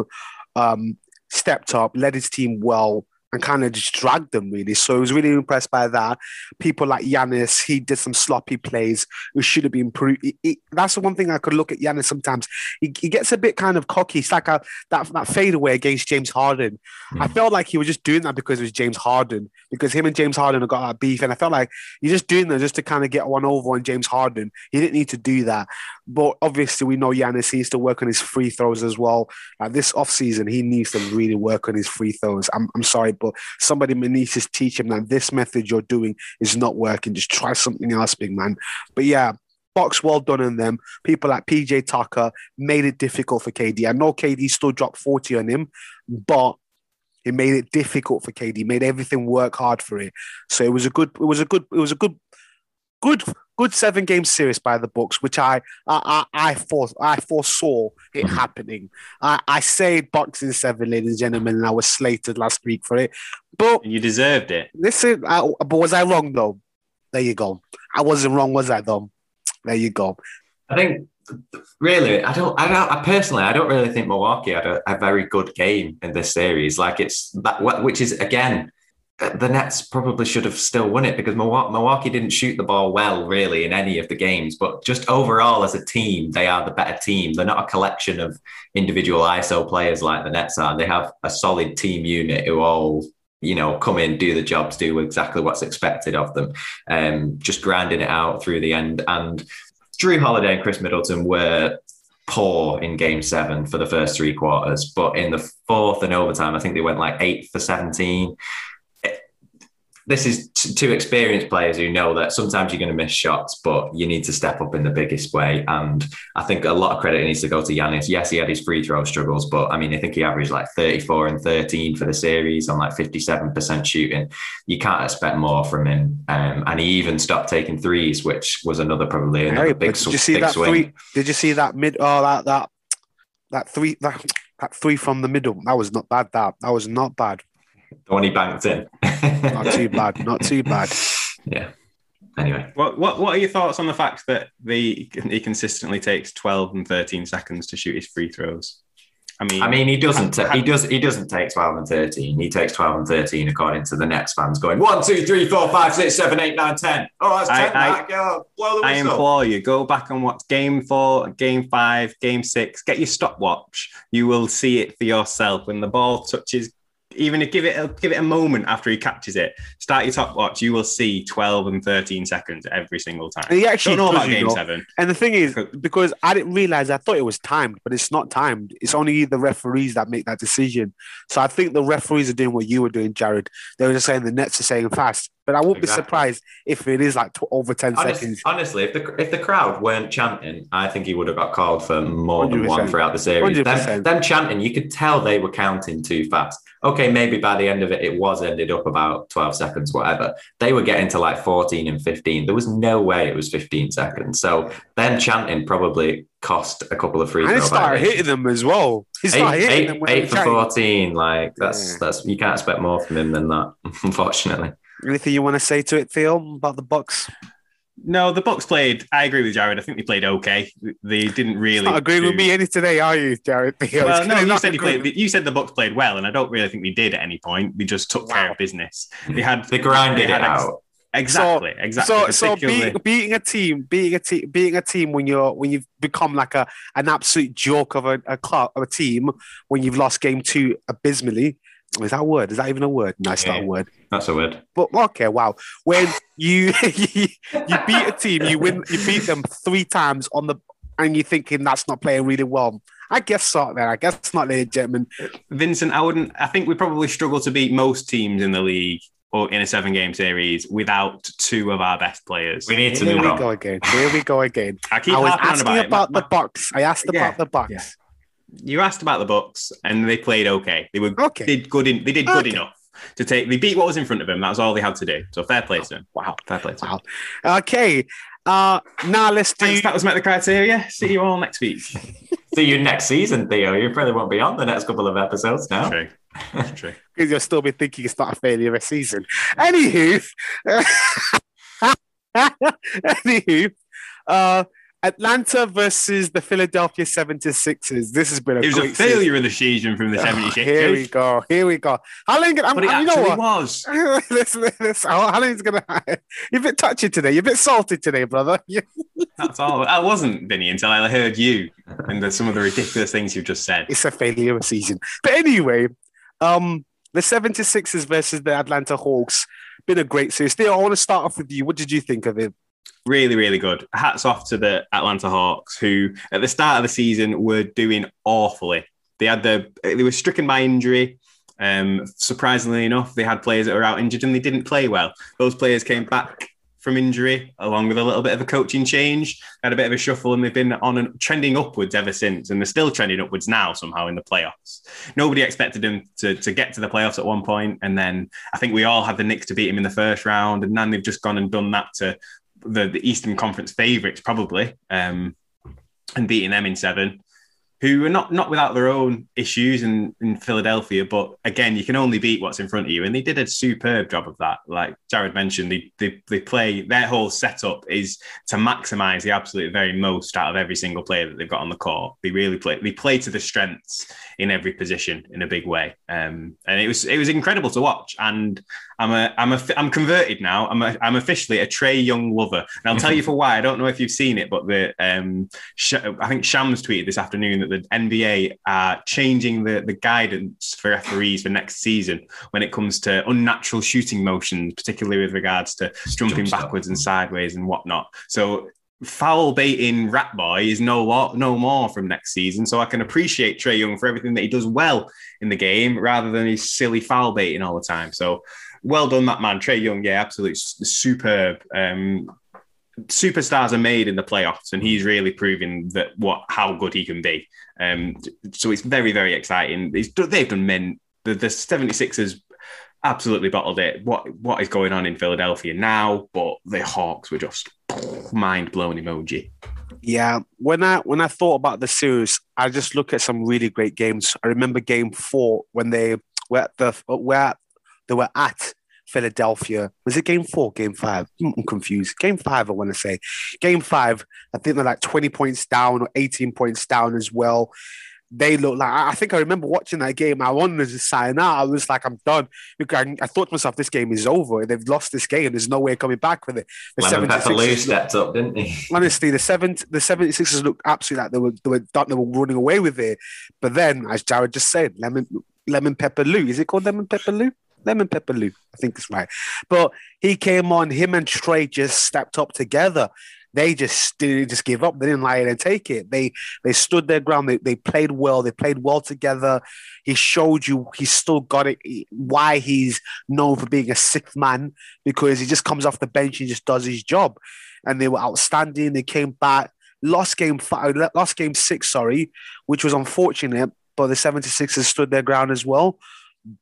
Um, stepped up, led his team well, and kind of just dragged them really. So I was really impressed by that. People like Giannis, he did some sloppy plays which should have been improved. That's the one thing I could look at Giannis sometimes. He, he gets a bit kind of cocky. It's like a, that that fadeaway against James Harden. I Mm. felt like he was just doing that because it was James Harden, because him and James Harden have got that beef, and I felt like you're just doing that just to kind of get one over on James Harden. He didn't need to do that. But obviously, we know Giannis needs to work on his free throws as well. Uh, this offseason, he needs to really work on his free throws. I'm, I'm sorry, but somebody needs to teach him that this method you're doing is not working. Just try something else, big man. But yeah, Bucks well done on them. People like PJ Tucker made it difficult for KD. I know KD still dropped 40 on him, but it made it difficult for KD, made everything work hard for it. So it was a good, it was a good, it was a good, good, good seven game series by the Bucks, which I I I, I, I foresaw it Mhm. happening. I, I said Bucks in seven, ladies and gentlemen, and I was slated last week for it. But You deserved it. listen, I, but was I wrong though? There you go. I wasn't wrong, was I though? There you go. I think really, I don't, I don't, I personally, I don't really think Milwaukee had a, a very good game in this series. Like it's that, wh- which is again, the Nets probably should have still won it because Milwaukee, didn't shoot the ball well, really, in any of the games. But just overall, as a team, they are the better team. They're not a collection of individual ISO players like the Nets are. They have a solid team unit who all you know, come in, do the jobs, do exactly what's expected of them, um, just grinding it out through the end. And Jrue Holiday and Khris Middleton were poor in game seven for the first three quarters, but in the fourth and overtime, I think they went like eight for 17. This is t- two experienced players who know that sometimes you're going to miss shots, but you need to step up in the biggest way. And I think a lot of credit needs to go to Giannis. Yes, he had his free throw struggles, but I mean, I think he averaged like 34 and 13 for the series on like 57% shooting. You can't expect more from him. Um, and he even stopped taking threes, which was another probably another Hey, big, did you see that swing. three? Did you see that mid? Oh, that that that three that, that three from the middle. That was not bad. That that was not bad. The one he banked in. Not too bad. Not too bad. <laughs> Yeah. Anyway, What what what are your thoughts on the fact that the he consistently takes 12 and 13 seconds to shoot his free throws? I mean, I mean, he doesn't. Ha- ha- he does. He doesn't take twelve and thirteen. He takes twelve and thirteen according to the Nets fans. Going one, two, three, four, five, six, seven, eight, nine, ten. Oh, that's I- ten. I- Mark. Go, blow the I implore you, go back and watch game four, game five, game six. Get your stopwatch. You will see it for yourself when the ball touches. Even if give it a, give it a moment after he catches it. Start your top watch. You will see twelve and thirteen seconds every single time. And he actually Don't know about game know. seven. And the thing is, because I didn't realize, I thought it was timed, but it's not timed. It's only the referees that make that decision. So I think the referees are doing what you were doing, Jared. They were just saying the Nets are saying fast, but I won't be surprised if it is like tw- over ten Honest- seconds. honestly, if the if the crowd weren't chanting, I think he would have got called for more than one throughout the series. Them, them chanting, you could tell they were counting too fast. Okay, maybe by the end of it, it was ended up about 12 seconds, whatever. They were getting to like 14 and 15. There was no way it was 15 seconds. So them chanting probably cost a couple of free And he started hitting them as well. He started Eight, hitting eight- them eight for 14. Like that's Yeah. that's you can't expect more from him than that, <laughs> unfortunately. Anything you want to say to it, Theo, about the Bucks? No, the Bucks played. I agree with Jared. I think they played okay. They didn't really Not agreeing with me any today, are you, Jared? <laughs> Well, no, you said, you, played, you said the Bucks played well, and I don't really think they did at any point. They just took care of business. They had They grinded they it ex- out. Exactly, exactly. So, so Particularly- beat, beating a team, beating a team, beating a team when you're when you've become like a an absolute joke of a, a club of a team when you've lost game two abysmally. Is that a word? Is that even a word? No, it's not a word. That's a word. But okay, wow. When you <laughs> you, you beat a team, you win, you beat them three times on the, and you're thinking that's not playing really well. I guess so. Then I guess not, ladies and gentlemen. Vincent, I wouldn't. I think we probably struggle to beat most teams in the league or in a seven-game series without two of our best players. We need to Here move we on. go again. Here we go again. I keep I was asking about, about, it. the Ma- ma- I asked Yeah, about the Bucks. yeah. You asked about the Bucks, and they played okay. They were Okay. did good. In, they did good enough to take. They beat what was in front of them. That was all they had to do. So fair play to them. Wow. Fair play to them. Wow. Okay. Uh, now let's do. Thanks, that was met the criteria. See you all next week. <laughs> See you next season, Theo. You probably won't be on the next couple of episodes now. True. That's <laughs> true. because you'll still be thinking it's not a failure of a season. Anywho, <laughs> anywho, uh, Atlanta versus the Philadelphia 76ers. This has been a It was a failure of the season from the season. 76ers. Here we go. Here we go. How long? I'm, But it you know what? was. <laughs> listen, listen, how, how long's gonna? <laughs> You're a bit touchy today. You're a bit salty today, brother. <laughs> That's all. I wasn't, Vinny, until I heard you and the, some of the ridiculous things you've just said. It's a failure of a season. But anyway, um, the 76ers versus the Atlanta Hawks. Been a great series. Theo, I want to start off with you. What did you think of it? Really, really good. Hats off to the Atlanta Hawks, who at the start of the season were doing awfully. They had the they were stricken by injury. Um, surprisingly enough, they had players that were out injured and they didn't play well. Those players came back from injury, along with a little bit of a coaching change. Had a bit of a shuffle, and they've been on and trending upwards ever since. And they're still trending upwards now somehow in the playoffs. Nobody expected them to, to get to the playoffs at one point, and then I think we all had the Knicks to beat him in the first round, and then they've just gone and done that to the, the Eastern Conference favourites probably, um, and beating them in seven. Who are not not without their own issues in, in Philadelphia, but again, you can only beat what's in front of you, and they did a superb job of that. Like Jared mentioned, they they, they play their whole setup is to maximise the absolute very most out of every single player that they've got on the court. They really play they play to the strengths in every position in a big way, um, and it was it was incredible to watch. And I'm a I'm a I'm converted now. I'm a, I'm officially a Trae Young lover, and I'll tell you <laughs> for why. I don't know if you've seen it, but the um, Sh- I think Shams tweeted this afternoon that the NBA are changing the the guidance for referees for next season when it comes to unnatural shooting motions, particularly with regards to jumping Jump backwards and sideways and whatnot. So foul baiting rat boy is no no more from next season. So I can appreciate Trae Young for everything that he does well in the game, rather than his silly foul baiting all the time. So well done, that man, Trae Young. Yeah, absolutely superb. Um, superstars are made in the playoffs, and he's really proving that what how good he can be. Um, so it's very very exciting. They've done men. The, the 76ers absolutely bottled it. What what is going on in Philadelphia now? But the Hawks were just mind blowing emoji. Yeah, when I when I thought about the series, I just look at some really great games. I remember Game Four when they were at the where they were at Philadelphia. Was it Game Four? Game Five? I'm confused. Game Five, I want to say. Game Five. I think they're like 20 points down or 18 points down as well. They look like I think I remember watching that game. I wanted to sign out. I was like, I'm done. I, I thought to myself, this game is over. They've lost this game. There's no way coming back with it. The Lemon Pepper 76ers Lou stepped up, didn't he? <laughs> honestly, the seven the 76ers looked absolutely like they were they were done, they were running away with it. But then, as Jared just said, lemon lemon pepper Lou. Is it called lemon pepper Lou? Lemon pepper Lou. I think it's right. But he came on, him and Trae just stepped up together. They just didn't just give up. They didn't lie and take it. They they stood their ground. They, they played well. They played well together. He showed you he's still got it. Why he's known for being a sixth man because he just comes off the bench and just does his job. And they were outstanding. They came back, lost game five, lost game six, sorry, which was unfortunate. But the 76ers stood their ground as well.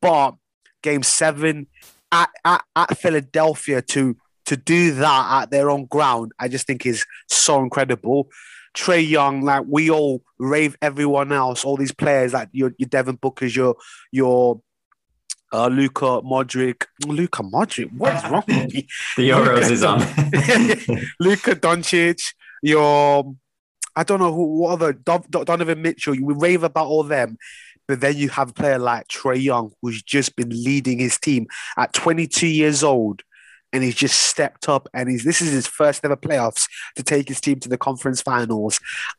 But game seven at, at, at Philadelphia to to do that at their own ground, I just think is so incredible. Trae Young, like we all rave everyone else, all these players like your your Devin Booker's, your your uh, Luka Modric, Luka Modric. What is wrong with me? <laughs> The Euros is on. <laughs> Luka Doncic, your I don't know who what other Don- Don- Donovan Mitchell. You rave about all them, but then you have a player like Trae Young who's just been leading his team at 22 years old, and he's just stepped up and he's this is his first ever playoffs to take his team to the conference finals.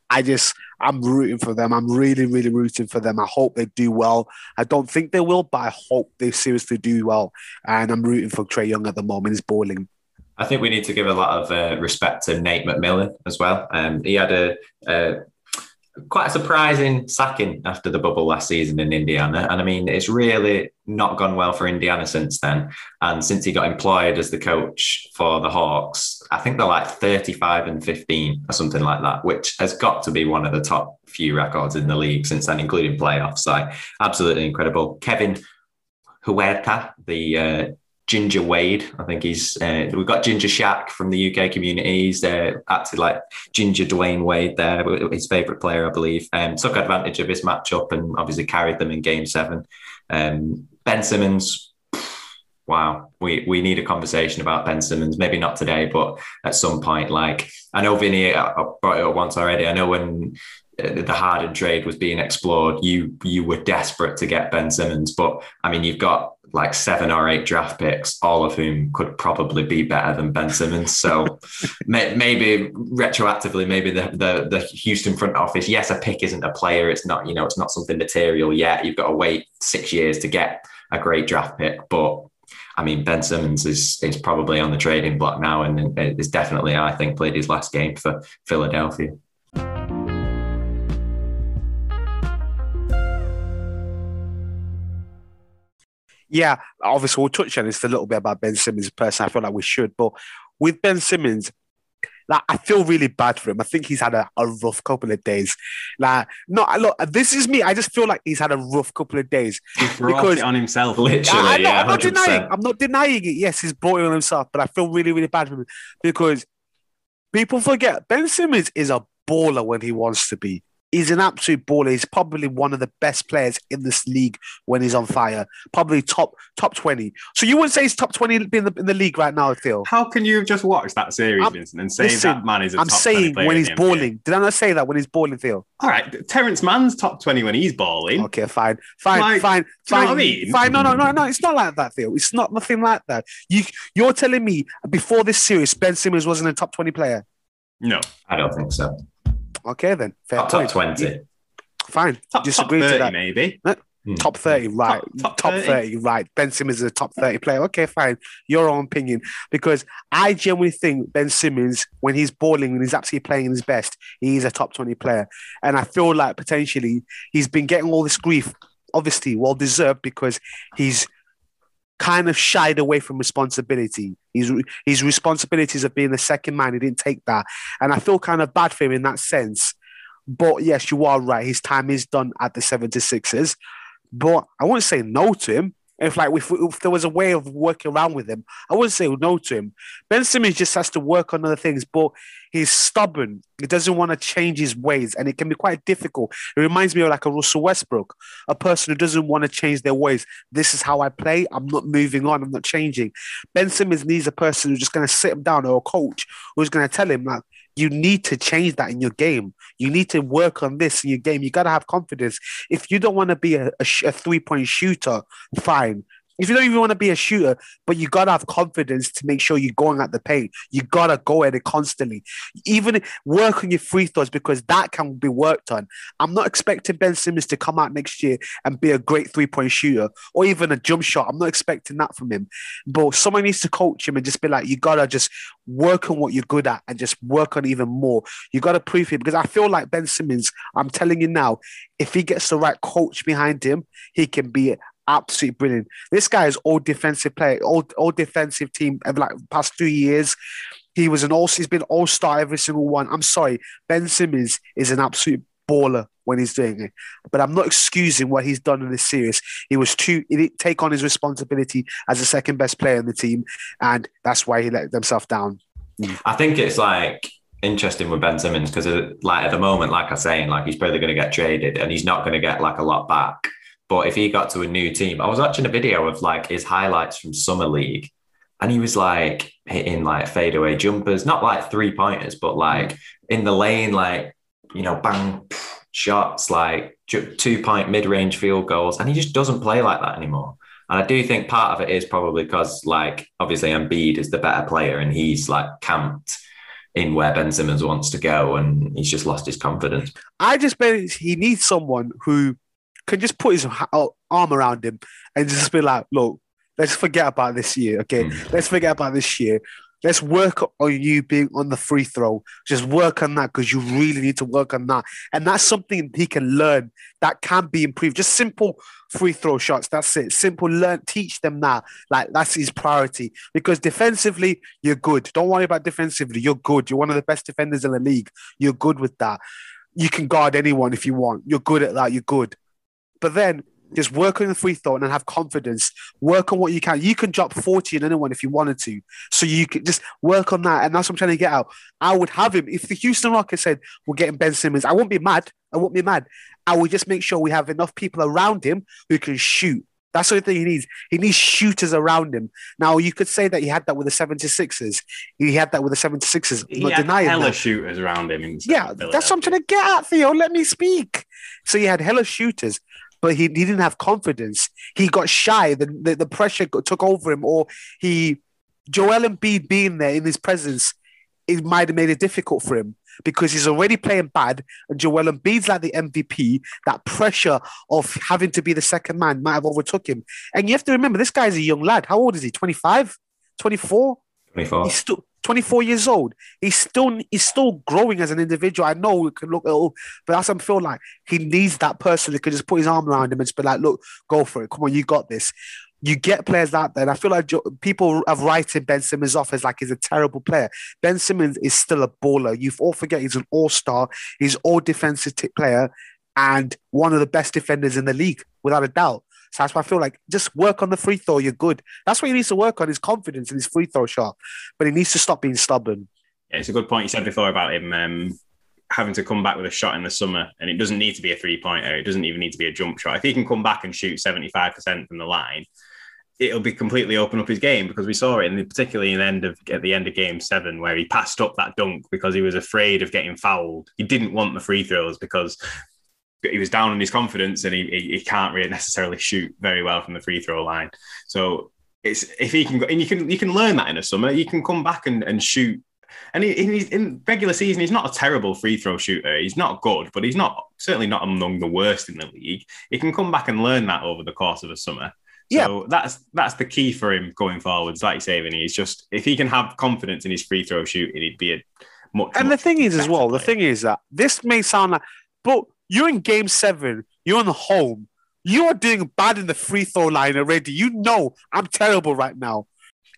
I just I'm rooting for them. I'm really really rooting for them. I hope they do well. I don't think they will, but I hope they seriously do well. And I'm rooting for Trae Young at the moment. He's balling. I think we need to give a lot of uh, respect to Nate McMillan as well. Um, he had a, a quite a surprising sacking after the bubble last season in Indiana, and I mean it's really not gone well for Indiana since then. And since he got employed as the coach for the Hawks, I think they're like thirty-five and fifteen or something like that, which has got to be one of the top few records in the league since then, including playoffs. So absolutely incredible. Kevin Huerter, the uh, Ginger Wade. I think he's uh, we've got Ginger Shack from the UK community. He's uh, acted like Ginger Dwayne Wade there, his favourite player, I believe. Um, took advantage of his matchup and obviously carried them in Game Seven. Um, ben Simmons, wow, we we need a conversation about Ben Simmons. Maybe not today, but at some point. Like I know Vinny I brought it up once already. I know when uh, the Harden trade was being explored, you you were desperate to get Ben Simmons, but I mean, you've got like seven or eight draft picks, all of whom could probably be better than Ben Simmons. So <laughs> may, maybe retroactively, maybe the, the the Houston front office, yes, a pick isn't a player. It's not you know it's not something material yet. You've got to wait six years to get a great draft pick, but. I mean, Ben Simmons is is probably on the trading block now, and is definitely, I think, played his last game for Philadelphia. Yeah, obviously we'll touch on this a little bit about Ben Simmons' person. I feel like we should, but with Ben Simmons, like I feel really bad for him. I think he's had a, a rough couple of days. Like, no, look, this is me. I just feel like he's had a rough couple of days because on himself, literally. I, I, yeah, I'm not denying. I'm not denying it. Yes, he's brought it on himself, but I feel really, really bad for him because people forget Ben Simmons is a baller when he wants to be. He's an absolute baller. He's probably one of the best players in this league when he's on fire. Probably top top twenty. So you wouldn't say he's top twenty in the, in the league right now, Phil? How can you have just watched that series, I'm, Vincent, and say listen, that man is? i I'm saying when he's balling. Did I not say that when he's balling, Phil? All right, Terance Mann's top twenty when he's balling. Okay, fine, fine, like, fine, fine. I mean? Fine. No, no, no, no. It's not like that, Phil. It's not nothing like that. You you're telling me before this series, Ben Simmons wasn't a top twenty player? No, I don't think so. Okay, then. Fair top, top 20. Fine. Top, Disagree top 30, to that. maybe. Hmm. Top 30, right. Top, top 30. 30. right. Ben Simmons is a top 30 player. Okay, fine. Your own opinion. Because I genuinely think Ben Simmons, when he's balling and he's actually playing his best, he's a top 20 player. And I feel like potentially he's been getting all this grief, obviously well deserved, because he's kind of shied away from responsibility. His, his responsibilities of being the second man, he didn't take that. And I feel kind of bad for him in that sense. But yes, you are right. His time is done at the 76ers. But I wouldn't say no to him. If like if, if there was a way of working around with him, I wouldn't say no to him. Ben Simmons just has to work on other things, but he's stubborn. He doesn't want to change his ways, and it can be quite difficult. It reminds me of like a Russell Westbrook, a person who doesn't want to change their ways. This is how I play. I'm not moving on. I'm not changing. Ben Simmons needs a person who's just going to sit him down or a coach who's going to tell him like, you need to change that in your game. You need to work on this in your game. You got to have confidence. If you don't want to be a, a, a three point shooter, fine. If you don't even want to be a shooter, but you gotta have confidence to make sure you're going at the paint. You gotta go at it constantly. Even work on your free throws because that can be worked on. I'm not expecting Ben Simmons to come out next year and be a great three point shooter or even a jump shot. I'm not expecting that from him. But someone needs to coach him and just be like, you gotta just work on what you're good at and just work on even more. You gotta prove him because I feel like Ben Simmons. I'm telling you now, if he gets the right coach behind him, he can be absolutely brilliant. This guy is all defensive player, all, all defensive team of like past two years. He was an all he's been all star every single one. I'm sorry, Ben Simmons is an absolute baller when he's doing it. But I'm not excusing what he's done in this series. He was too he didn't take on his responsibility as the second best player in the team, and that's why he let himself down. I think it's like interesting with Ben Simmons because uh, like at the moment, like I'm saying, like he's probably going to get traded and he's not going to get like a lot back. But if he got to a new team, I was watching a video of like his highlights from summer league, and he was like hitting like fadeaway jumpers, not like three pointers, but like in the lane, like you know, bang shots, like two point mid range field goals, and he just doesn't play like that anymore. And I do think part of it is probably because like obviously Embiid is the better player, and he's like camped in where Ben Simmons wants to go, and he's just lost his confidence. I just bet he needs someone who can just put his arm around him and just be like, look, let's forget about this year, okay? Mm. Let's forget about this year. Let's work on you being on the free throw. Just work on that because you really need to work on that. And that's something he can learn that can be improved. Just simple free throw shots. That's it. Simple learn, teach them that. Like that's his priority. Because defensively, you're good. Don't worry about defensively. You're good. You're one of the best defenders in the league. You're good with that. You can guard anyone if you want. You're good at that. You're good. But then Just work on the free throw and have confidence. Work on what you can. You can drop 40 in anyone if you wanted to. So you can just work on that. And that's what I'm trying to get out. I would have him. If the Houston Rockets said, we're getting Ben Simmons, I won't be mad. I won't be mad. I would just make sure we have enough people around him who can shoot. That's the only thing he needs. He needs shooters around him. Now, you could say that he had that with the 76ers. He had that with the 76ers. I'm He not had denying hella that. shooters around him. Yeah, that's what I'm trying to get at, Theo. Let me speak. So he had hella shooters, but he, he didn't have confidence. He got shy. The, the, the pressure got, took over him, or he, Joel Embiid being there in his presence, it might have made it difficult for him because he's already playing bad. And Joel Embiid's like the MVP. That pressure of having to be the second man might have overtook him. And you have to remember, this guy's a young lad. How old is he? 25? 24? 24. He's still 24 years old. He's still he's still growing as an individual. I know it can look little, but that's what I feel like. He needs that person that can just put his arm around him and just be like, look, go for it. Come on, you got this. You get players out there. And I feel like people have writing Ben Simmons off as like he's a terrible player. Ben Simmons is still a baller. You all forget he's an all-star. He's all defensive player and one of the best defenders in the league, without a doubt. So that's why I feel like just work on the free throw. You're good. That's what he needs to work on his confidence in his free throw shot. But he needs to stop being stubborn. Yeah, it's a good point you said before about him um, having to come back with a shot in the summer, and it doesn't need to be a three pointer. It doesn't even need to be a jump shot. If he can come back and shoot seventy five percent from the line, it'll be completely open up his game because we saw it in the, particularly in the end of at the end of game seven where he passed up that dunk because he was afraid of getting fouled. He didn't want the free throws because he was down on his confidence and he, he, he can't really necessarily shoot very well from the free throw line. So it's if he can go and you can you can learn that in a summer. You can come back and, and shoot. And he, he's in regular season, he's not a terrible free throw shooter. He's not good, but he's not certainly not among the worst in the league. He can come back and learn that over the course of a summer. So that's that's the key for him going forwards. Like you say, Vinny, he's just if he can have confidence in his free throw shooting, he'd be a much. And the thing is, as well, the thing is that this may sound like, but you're in game seven, you're on the home, you are doing bad in the free throw line already. You know I'm terrible right now.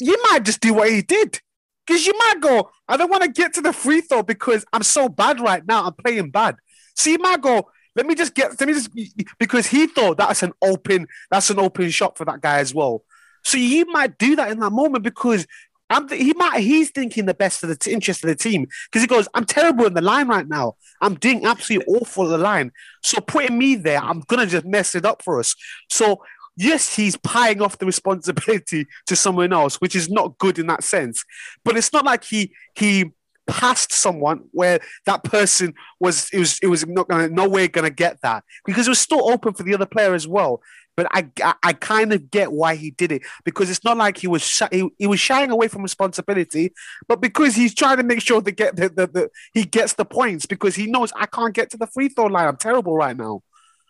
You might just do what he did. Because you might go, I don't want to get to the free throw because I'm so bad right now. I'm playing bad. So you might go, let me just get, let me just, because he thought that's an open, that's an open shot for that guy as well. So you might do that in that moment because I'm th- he might he's thinking the best for the t- interest of the team because he goes, I'm terrible in the line right now. I'm doing absolutely awful at the line. So putting me there, I'm gonna just mess it up for us. So yes, he's pieing off the responsibility <laughs> to someone else, which is not good in that sense. But it's not like he he passed someone where that person was it was it was not gonna no way gonna get that because it was still open for the other player as well. But I, I, I kind of get why he did it because it's not like he was he, he was shying away from responsibility, but because he's trying to make sure to get the, the, the he gets the points because he knows I can't get to the free throw line. I'm terrible right now.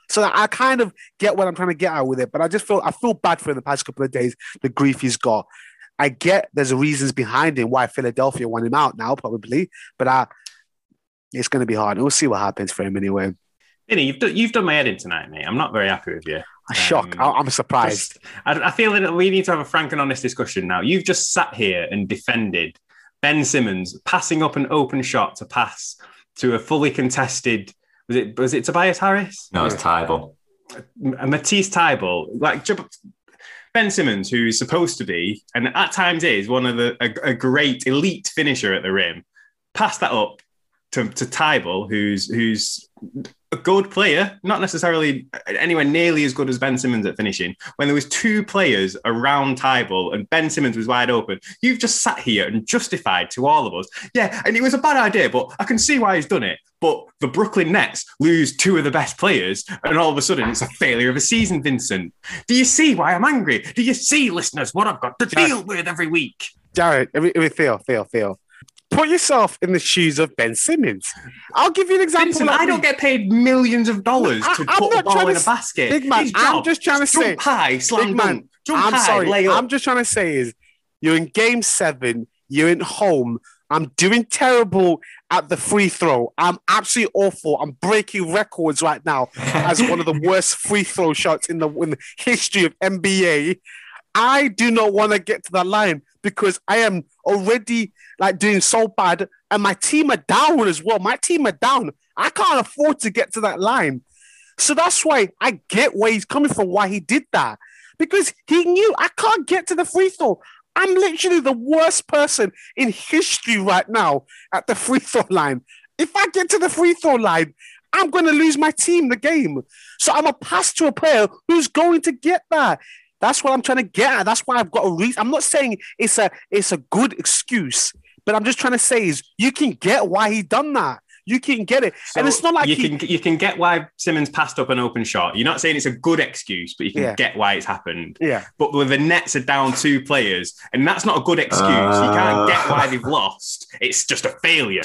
So I kind of get what I'm trying to get out with it, but I just feel I feel bad for him the past couple of days, the grief he's got. I get there's reasons behind him why Philadelphia want him out now, probably, but I, it's going to be hard. We'll see what happens for him anyway. Vinny, you've done, you've done my head in tonight, mate. I'm not very happy with you. I'm shocked. Um, I- I'm surprised. Just- I, I feel that we need to have a frank and honest discussion now. You've just sat here and defended Ben Simmons passing up an open shot to pass to a fully contested. Was it was it Tobias Harris? No, it's Thybulle. M- Matisse Thybulle, like Ben Simmons, who's supposed to be and at times is one of the a, a great elite finisher at the rim, passed that up to to Thybulle, who's who's a good player, not necessarily anywhere nearly as good as Ben Simmons at finishing. When there was two players around Thybulle and Ben Simmons was wide open, you've just sat here and justified to all of us, yeah, and it was a bad idea, but I can see why he's done it. But the Brooklyn Nets lose two of the best players, and all of a sudden it's a failure of a season, Vincent. Do you see why I'm angry? Do you see, listeners, what I've got to deal with every week? Jared, every, Theo, Theo, Theo. Put yourself in the shoes of Ben Simmons. I'll give you an example. Vincent, like I don't get paid millions of dollars I- to I'm put a ball in a s- basket. Big man, His I'm job, just trying to say- jump high, slam Big man, jump I'm high, sorry. I'm just trying to say is you're in game seven, you're in home. I'm doing terrible at the free throw. I'm absolutely awful. I'm breaking records right now <laughs> as one of the worst free throw shots in the, in the history of NBA. I do not want to get to that line because I am already like doing so bad, and my team are down as well. My team are down. I can't afford to get to that line. So that's why I get where he's coming from, why he did that. Because he knew I can't get to the free throw. I'm literally the worst person in history right now at the <laughs> free throw line. If I get to the free throw line, I'm going to lose my team the game. So I'm a pass to a player who's going to get that. That's what I'm trying to get at. That's why I've got a reason. I'm not saying it's a it's a good excuse, but I'm just trying to say is you can get why he done that. You can get it, So and it's not like you he, can you can get why Simmons passed up an open shot. You're not saying it's a good excuse, but you can Yeah. get why it's happened. yeah. But when the Nets are down two players, and that's not a good excuse. you can't get why they've lost. It's just a failure.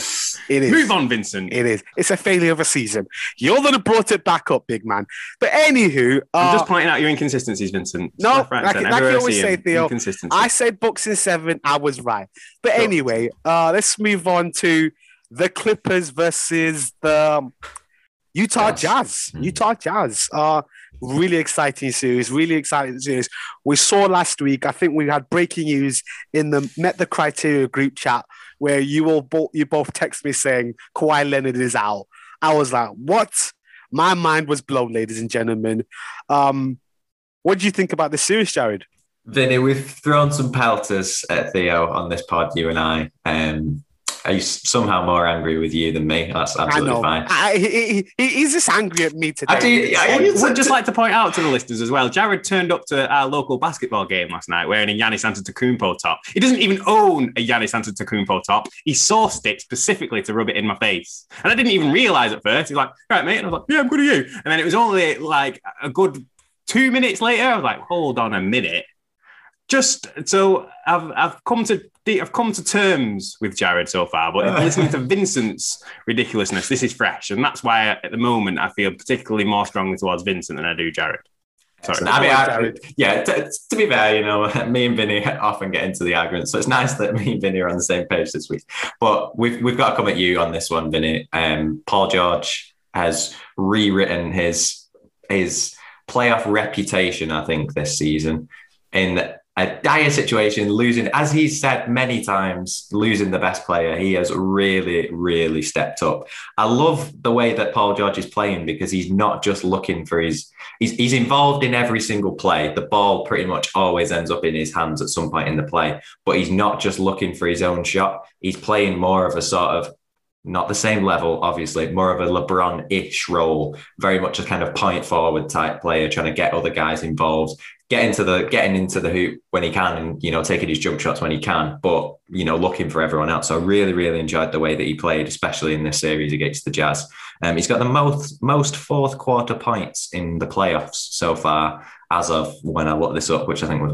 It is. Move on, Vincent. It is. It's a failure of a season. You're the one brought it back up, big man. But anywho, I'm uh, just pointing out your inconsistencies, Vincent. No, right, like- like you Everywhere always say, Theo. I said Bucks in seven. I was right. But Sure. anyway, uh, let's move on to the Clippers versus the Utah Jazz. Jazz. Mhm. Utah Jazz. Uh, really exciting series. Really exciting series. We saw last week. I think we had breaking news in the Met the Criteria group chat where you all both you both text me saying Kawhi Leonard is out. I was like, what? My mind was blown, ladies and gentlemen. Um, what do you think about the series, Jared? Vinny, we've thrown some pelters at Theo on this pod, you and I. Um, he's somehow more angry with you than me. That's I absolutely know. fine. I, he, he, he- he's just angry at me today. I do- I- I would just like to point out to the listeners as well. Jared turned up to our local basketball game last night wearing a Giannis Antetokounmpo top. He doesn't even own a Giannis Antetokounmpo top. He sourced it specifically to rub it in my face, and I didn't even realize at first. He's like, "All right, mate," and I was like, "Yeah, I'm good at you." And then it was only like a good two minutes later. I was like, "Hold on a minute." Just so I've I've come to I've come to terms with Jared so far, but listening to <laughs> Vincent's ridiculousness, this is fresh, and that's why at the moment I feel particularly more strongly towards Vincent than I do Jared. Sorry. I mean, I, Jared. yeah. T- to be fair, you know, <laughs> me and Vinny often get into the argument, so it's nice that me and Vinny are on the same page this week. But we've we've got to come at you on this one, Vinny. Um, Paul George has rewritten his his playoff reputation, I think, this season in a dire situation, losing, as he's said many times, losing the best player. He has really, really stepped up. I love the way that Paul George is playing because he's not just looking for his he's, he's involved in every single play. The ball pretty much always ends up in his hands at some point in the play, but he's not just looking for his own shot. He's playing more of a sort of not the same level, obviously, more of a LeBron ish role, very much a kind of point forward type player, trying to get other guys involved, get into the getting into the hoop when he can, and you know, taking his jump shots when he can, but you know, looking for everyone else. So I really, really enjoyed the way that he played, especially in this series against the Jazz. Um, he's got the most most fourth quarter points in the playoffs so far, as of when I looked this up, which I think was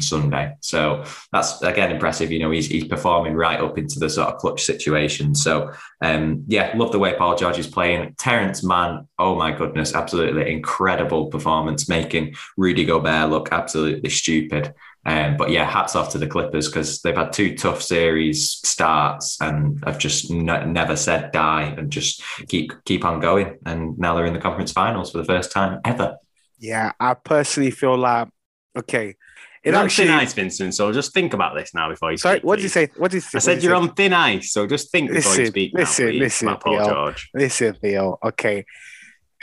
Sunday. So that's again impressive. You know, he's he's performing right up into the sort of clutch situation. So um, yeah, love the way Paul George is playing. Terance Mann, oh my goodness, absolutely incredible performance, making Rudy Gobert look absolutely stupid. Um, but yeah, hats off to the Clippers because they've had two tough series starts and have just n- never said die and just keep keep on going. And now they're in the conference finals for the first time ever. Yeah, I personally feel like okay. It You're on thin ice, Vincent. So just think about this now before you. Sorry, speak, what did you say? What did you say? I said you're on thin ice, so just think before you Listen, speak. listen, now, please, listen, Theo. George. Listen, Theo. Okay, <sighs>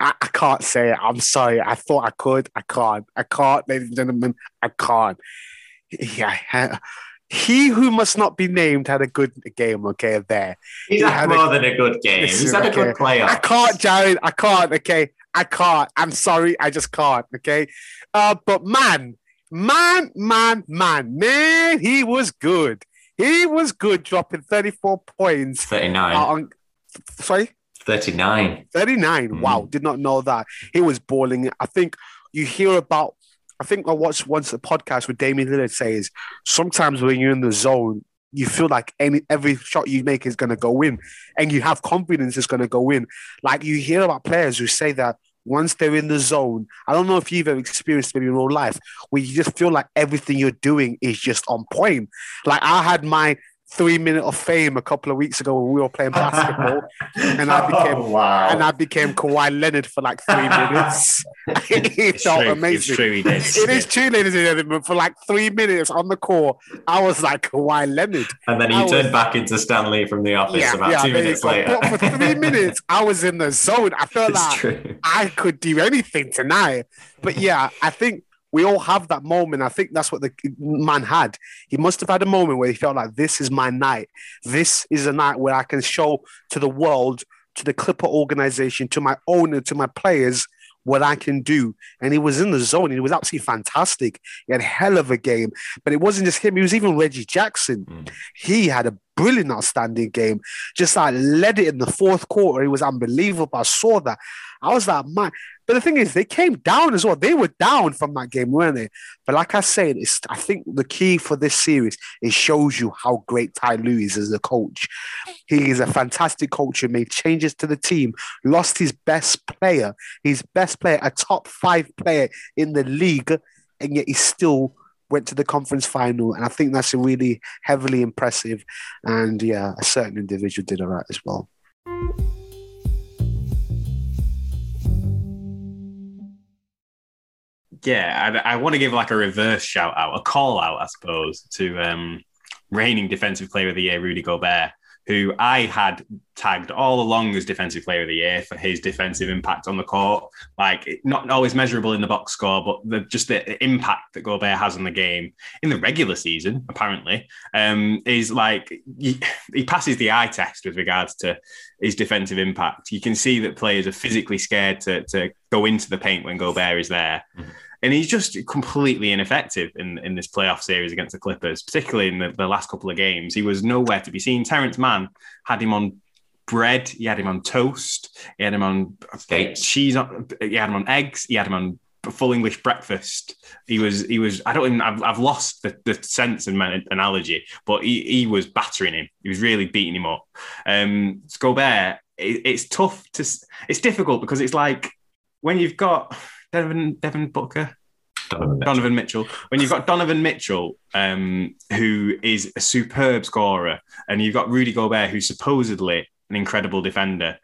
I, I can't say it. I'm sorry. I thought I could. I can't. I can't, ladies and gentlemen. I can't. Yeah. He who must not be named had a good game. Okay, there. He's He had had a- more than a good game. He's had a good okay. playoff. I can't, Jared. I can't. Okay, I can't. I'm sorry. I just can't. Okay. Uh, but man, man, man, man, man, he was good. He was good, dropping 34 points. 39. uh, on, sorry, 39. 39. Mm. Wow, did not know that. He was balling. I think you hear about. I think I watched once a podcast with Damian Lillard says sometimes when you're in the zone, you feel like any every shot you make is going to go in, and you have confidence it's going to go in. Like you hear about players who say that once they're in the zone, I don't know if you've ever experienced maybe in real life, where you just feel like everything you're doing is just on point. Like I had my three minute of fame a couple of weeks ago when we were playing basketball, <laughs> and I became Oh, wow. and I became Kawhi Leonard for like three <laughs> minutes. <laughs> it It's felt true. amazing. It's true. He did. It is true, ladies and gentlemen. For like three minutes on the call, I was like, "Kawhi Leonard?" And then he I was- turned back into Stanley from the office about two minutes later. But for three minutes, I was in the zone. I felt it's like true. I could do anything tonight. But yeah, I think we all have that moment. I think that's what the man had. He must have had a moment where he felt like this is my night. This is a night where I can show to the world, to the Clipper organization, to my owner, to my players what I can do. And he was in the zone. He was absolutely fantastic. He had a hell of a game. But it wasn't just him, it was even Reggie Jackson. Mm. He had a brilliant, outstanding game. Just like led it in the fourth quarter. He was unbelievable. I saw that. I was like, man. But the thing is, they came down as well. They were down from that game, weren't they? But like I said, it's I think the key for this series it shows you how great Ty Lue is as a coach. He is a fantastic coach who made changes to the team, lost his best player, his best player, a top five player in the league, and yet he still went to the conference final. And I think that's a really heavily impressive. And yeah, a certain individual did all right as well. Yeah, I, I want to give like a reverse shout out, a call out, I suppose, to um, reigning defensive player of the year, Rudy Gobert, who I had tagged all along as defensive player of the year for his defensive impact on the court. Like not always measurable in the box score, but the, just the impact that Gobert has on the game in the regular season, apparently, um, is like he, he passes the eye test with regards to his defensive impact. You can see that players are physically scared to, to go into the paint when Gobert is there. Mhm. And he's just completely ineffective in, in this playoff series against the Clippers, particularly in the, the last couple of games. He was nowhere to be seen. Terance Mann had him on bread, he had him on toast, he had him on Skates. cheese, on, he had him on eggs, he had him on full English breakfast. He was, he was. I don't even. I've, I've lost the, the sense and analogy, but he, he was battering him. He was really beating him up. Um, Gobert, it, it's tough to. It's difficult because it's like when you've got Devin Devin Booker, Donovan Mitchell. Donovan Mitchell. When you've got Donovan Mitchell, um, who is a superb scorer, and you've got Rudy Gobert, who's supposedly an incredible defender,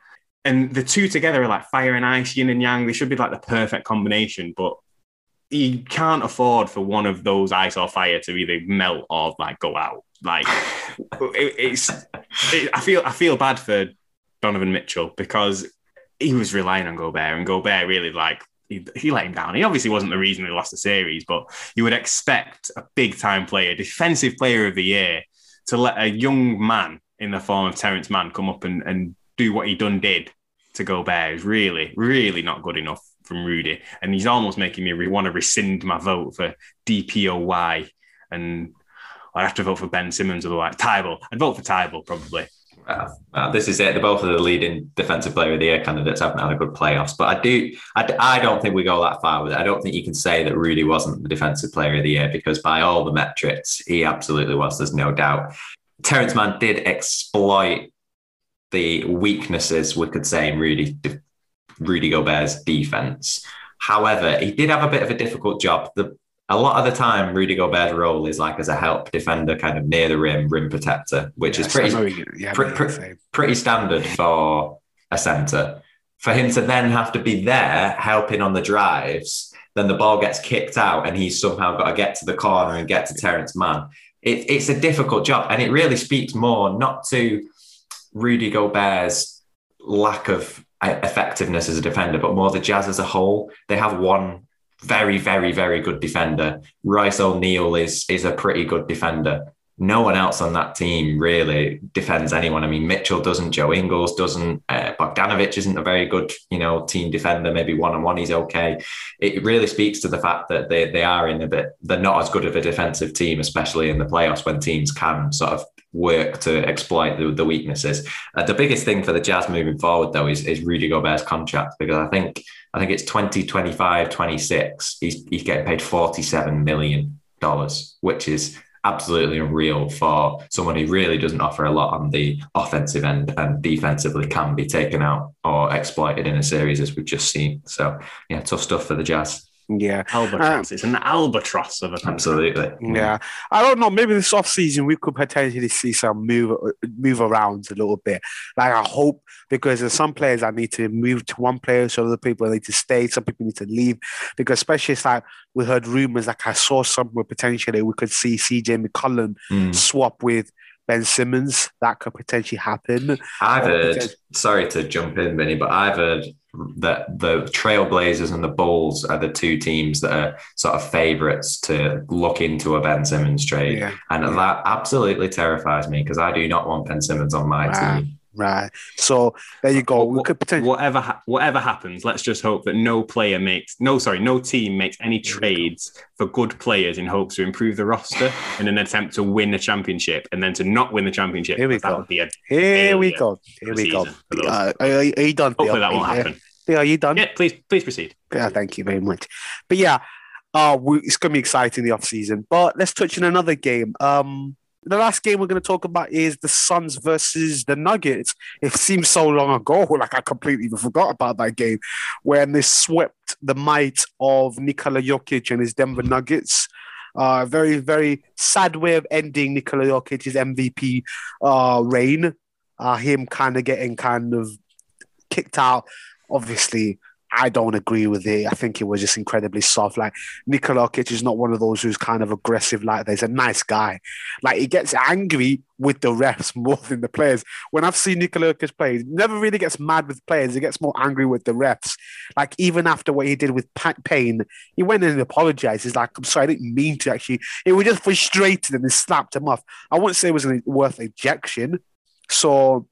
and the two together are like fire and ice, yin and yang. They should be like the perfect combination, but you can't afford for one of those ice or fire to either melt or like go out. Like it, it's, it, I feel I feel bad for Donovan Mitchell because he was relying on Gobert, and Gobert really like he, he let him down. He obviously wasn't the reason they lost the series, but you would expect a big time player, defensive player of the year, to let a young man in the form of Terance Mann come up and, and do what he done did to Gobert is really, really not good enough from Rudy. And he's almost making me want to rescind my vote for DPOY. And I'd have to vote for Ben Simmons otherwise. Thybulle. I'd vote for Thybulle probably. Uh, uh, this is it. They're both of the leading defensive player of the year candidates haven't had a good playoffs. But I do, I, I don't think we go that far with it. I don't think you can say that Rudy wasn't the defensive player of the year because by all the metrics, he absolutely was. There's no doubt. Terance Mann did exploit the weaknesses, we could say, in Rudy, Rudy Gobert's defense. However, he did have a bit of a difficult job. The a lot of the time, Rudy Gobert's role is like as a help defender, kind of near the rim, rim protector, which is pretty yeah, pre- pre- pretty standard for a centre. For him to then have to be there helping on the drives, then the ball gets kicked out and he's somehow got to get to the corner and get to Terance Mann. It, it's a difficult job. And it really speaks more not to Rudy Gobert's lack of effectiveness as a defender, but more the Jazz as a whole. They have one very, very, very good defender. Royce O'Neale is is a pretty good defender. No one else on that team really defends anyone. I mean, Mitchell doesn't, Joe Ingles doesn't, uh, Bogdanovich isn't a very good, you know, team defender. Maybe one on one he's okay. It really speaks to the fact that they they are in a bit. They're not as good of a defensive team, especially in the playoffs when teams can sort of work to exploit the, the weaknesses. Uh, the biggest thing for the Jazz moving forward, though, is, is Rudy Gobert's contract because I think I think it's 2025, 26. He's, he's getting paid $47 million, which is absolutely unreal for someone who really doesn't offer a lot on the offensive end and defensively can be taken out or exploited in a series as we've just seen. So, yeah, tough stuff for the Jazz. Yeah. Albatross. it's an albatross of a Absolutely. Yeah, I don't know. Maybe this off season we could potentially see some move move around a little bit. Like I hope because there's some players I need to move to one player, so other people need to stay. Some people need to leave because especially it's like we heard rumors. Like I saw somewhere potentially we could see CJ McCollum Mm. swap with Ben Simmons. That could potentially happen. I've uh, heard, potent- sorry to jump in, Vinny, but I've heard that the Trailblazers and the Bulls are the two teams that are sort of favourites to look into a Ben Simmons trade. Yeah, And Yeah. that absolutely terrifies me because I do not want Ben Simmons on my Wow. team. Right. So there you go. We What- could potentially. whatever ha- whatever happens, let's just hope that no player makes no sorry no team makes any trades for good players in hopes to improve the roster in an attempt to win the championship and then to not win the championship. Here we that go. would be a Here we go. Here we go. season for those. Uh, are, are you done? hopefully Theo? that won't happen. Theo, are you done? Yeah, please please proceed. Yeah, thank you very much. But yeah, uh, we, it's going to be exciting the off season. But let's touch on another game. Um, the last game we're going to talk about is the Suns versus the Nuggets. It seems so long ago, <laughs> like I completely forgot about that game when they swept the might of Nikola Jokic and his Denver Nuggets. Uh, very, very sad way of ending Nikola Jokic's MVP uh, reign. Uh, him kind of getting kind of kicked out. Obviously, I don't agree with it. I think it was just incredibly soft. Like Nikola Jokic is not one of those who's kind of aggressive like that. He's a nice guy. Like he gets angry with the refs <laughs> more than the players. When I've seen Nikola Jokic play, he never really gets mad with players. He gets more angry with the refs. Like even after what he did with Pat Payne, he went in and apologized. He's like, I'm sorry, I didn't mean to actually. It was just frustrated and he slapped him off. I wouldn't say it was worth ejection. So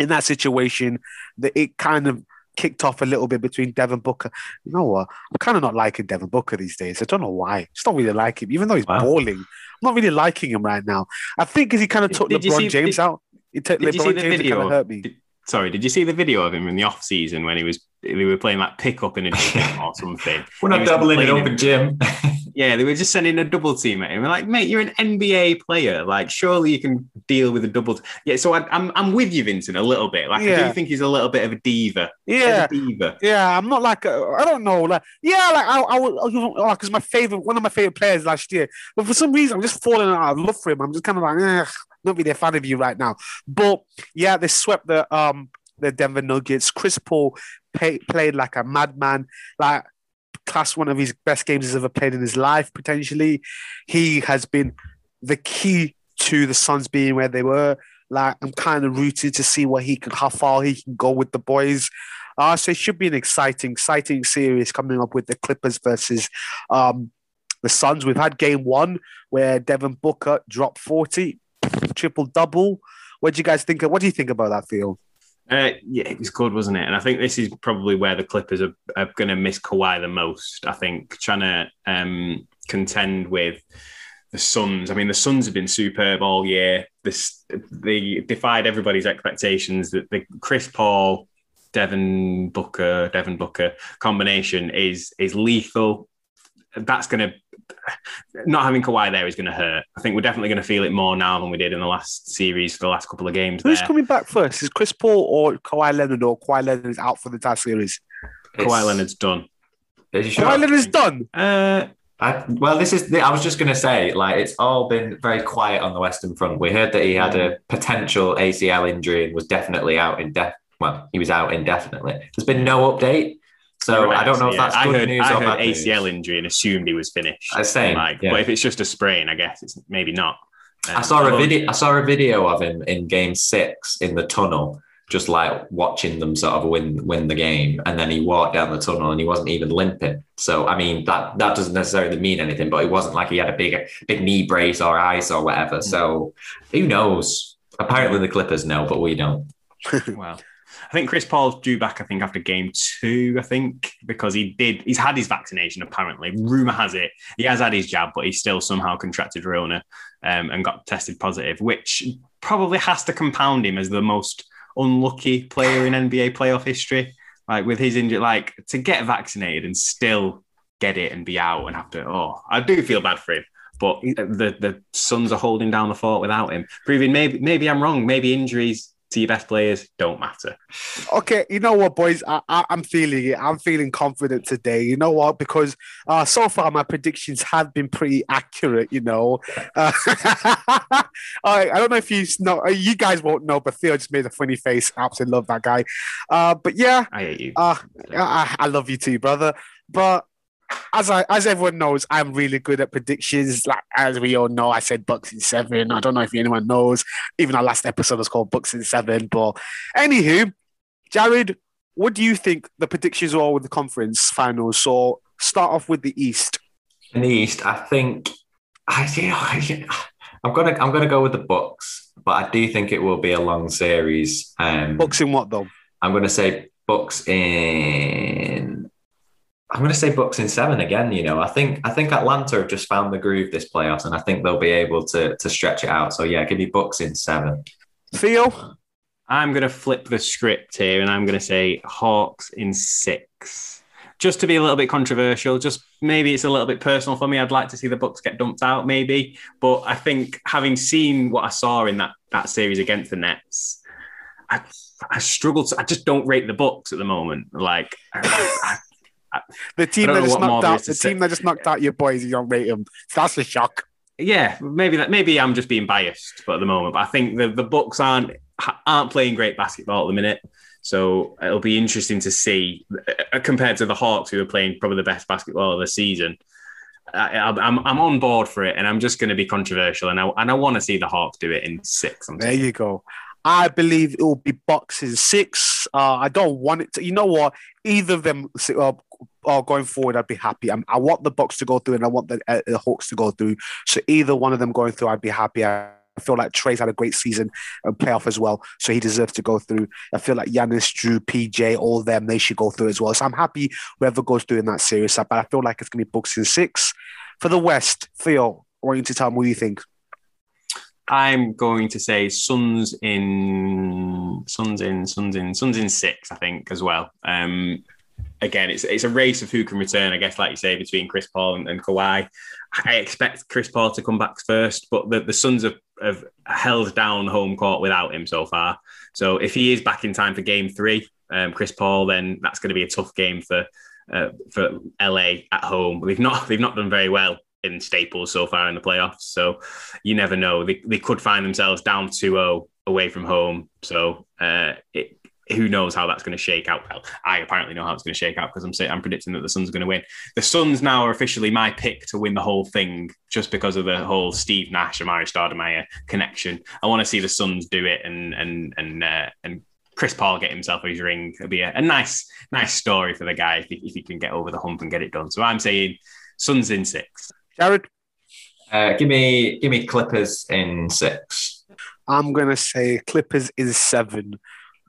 in that situation, that it kind of kicked off a little bit between Devin Booker. You know what? I'm kind of not liking Devin Booker these days. I don't know why. Just don't really like him, even though he's Wow. balling. I'm not really liking him right now. I think because he kind of took did LeBron see- James did- out. He took did you LeBron see the James video? kind of hurt me. Did- sorry, did you see the video of him in the off season when he was we were playing like pick up in a gym <laughs> or something? We're not doubling it complaining- up, Jim. <laughs> Yeah, they were just sending a double team at him. We're like, mate, you're an NBA player. Like, surely you can deal with a double. T-. Yeah, so I, I'm I'm with you, Vincent, a little bit. Like, I do think he's a little bit of a diva. Yeah, a diva. Yeah, I'm not like I I don't know, like yeah, like I, I like because my favorite, one of my favorite players last year, but for some reason I'm just falling out of love for him. I'm just kind of like, eh, not really a fan of you right now. But yeah, they swept the um the Denver Nuggets. Chris Paul pay, played like a madman, like class one of his best games he's ever played in his life. Potentially, he has been the key to the Suns being where they were. Like I'm kind of rooted to see what he can, how far he can go with the boys. Uh, so it should be an exciting, exciting series coming up with the Clippers versus um, the Suns. We've had game one where Devin Booker dropped 40, triple double. What do you guys think? Of, what do you think about that, Phil? Uh, yeah, it was good, wasn't it? And I think this is probably where the Clippers are, are going to miss Kawhi the most. I think trying to um, contend with the Suns. I mean, the Suns have been superb all year. This they defied everybody's expectations. That the Chris Paul, Devin Booker, Devin Booker combination is is lethal. That's going to not having Kawhi there is going to hurt. I think we're definitely going to feel it more now than we did in the last series for the last couple of games. Who's there. coming back first? Is Chris Paul or Kawhi Leonard or Kawhi Leonard is out for the entire series? Kawhi Leonard's done. Is he sure? Kawhi Leonard's done. Uh, I, well, this is. I was just going to say, like, it's all been very quiet on the Western Front. We heard that he had a potential ACL injury and was definitely out in def. Well, he was out indefinitely. There's been no update, so I don't know if Yeah, that's I good heard, news I or heard bad news. ACL injury and assumed he was finished. I was saying, like, yeah. but if it's just a sprain, I guess it's maybe not. I Um, saw a video. I saw a video of him in Game Six in the tunnel, just like watching them sort of win win the game, and then he walked down the tunnel and he wasn't even limping. So I mean that that doesn't necessarily mean anything, but it wasn't like he had a big big knee brace or ice or whatever. So who knows? Apparently the Clippers know, but we don't. <laughs> Well, I think Chris Paul's due back. I think after game two. I think because he did. He's had his vaccination. Apparently, rumor has it he has had his jab, but he still somehow contracted Rona um, and got tested positive, which probably has to compound him as the most unlucky player in NBA playoff history. Like with his injury, like to get vaccinated and still get it and be out and have to. Oh, I do feel bad for him. But the the Suns are holding down the fort without him, proving maybe maybe I'm wrong. Maybe injuries to your best players don't matter. Okay, you know what, boys? I, I, am feeling it. I'm feeling confident today. You know what? Because uh, so far my predictions have been pretty accurate. You know, <laughs> uh, <laughs> I, I, don't know if you know. Uh, you guys won't know, but Theo just made a funny face. Absolutely love that guy. Uh, but yeah, I hate you. Uh, I, I love you too, brother. But as I as everyone knows, I'm really good at predictions. Like as we all know, I said Bucks in seven. I don't know if anyone knows. Even our last episode was called Bucks in seven. But anywho, Jared, what do you think the predictions are with the conference finals? So start off with the East. In the East, I think I <laughs> I'm gonna I'm gonna go with the Bucks, but I do think it will be a long series. Um, Bucks in what though? I'm gonna say Bucks in I'm going to say Bucks in seven again. You know, I think I think Atlanta have just found the groove this playoffs, and I think they'll be able to to stretch it out. So yeah, give me Bucks in seven. Theo, I'm going to flip the script here, and I'm going to say Hawks in six. Just to be a little bit controversial, just maybe it's a little bit personal for me. I'd like to see the Bucks get dumped out, maybe. But I think having seen what I saw in that that series against the Nets, I, I struggle to. I just don't rate the Bucks at the moment. Like. I, I, the team that just knocked out the team that just knocked out your boys, you don't rate them. That's a shock. Yeah, maybe that. Maybe I'm just being biased, but at the moment, but I think the the Bucks aren't aren't playing great basketball at the minute. So it'll be interesting to see uh, compared to the Hawks, who are playing probably the best basketball of the season. I, am I'm on board for it, and I'm just going to be controversial, and I and I want to see the Hawks do it in six. There you go. I believe it will be Bucks in six. Uh, I don't want it to. You know what? Either of them uh, are going forward, I'd be happy. I'm, i want the Bucks to go through, and I want the, uh, the Hawks to go through. So either one of them going through, I'd be happy. I feel like Trae's had a great season and playoff as well, so he deserves to go through. I feel like Giannis, Jrue, PJ, all them, they should go through as well. So I'm happy whoever goes through in that series. But I feel like it's going to be Bucks in six. For the West, Theo, I want you to tell me what do you think. I'm going to say Suns in Suns in Suns in Suns in six, I think, as well. Um, again, it's it's a race of who can return, I guess, like you say, between Chris Paul and, and Kawhi. I expect Chris Paul to come back first, but the, the Suns have, have held down home court without him so far. So if he is back in time for game three, um, Chris Paul, then that's going to be a tough game for uh, for LA at home. They've not they've not done very well in Staples so far in the playoffs. So you never know. They, they could find themselves down 2 0 away from home. So uh, it, who knows how that's going to shake out? Well, I apparently know how it's going to shake out because I'm saying I'm predicting that the Suns are going to win. The Suns now are officially my pick to win the whole thing, just because of the whole Steve Nash Amar'e Stoudemire connection. I want to see the Suns do it and and and uh, and Chris Paul get himself his ring. It'll be a, a nice nice story for the guy if he, if he can get over the hump and get it done. So I'm saying Suns in six. Jared? Uh, give me give me Clippers in six. I'm gonna say Clippers in seven.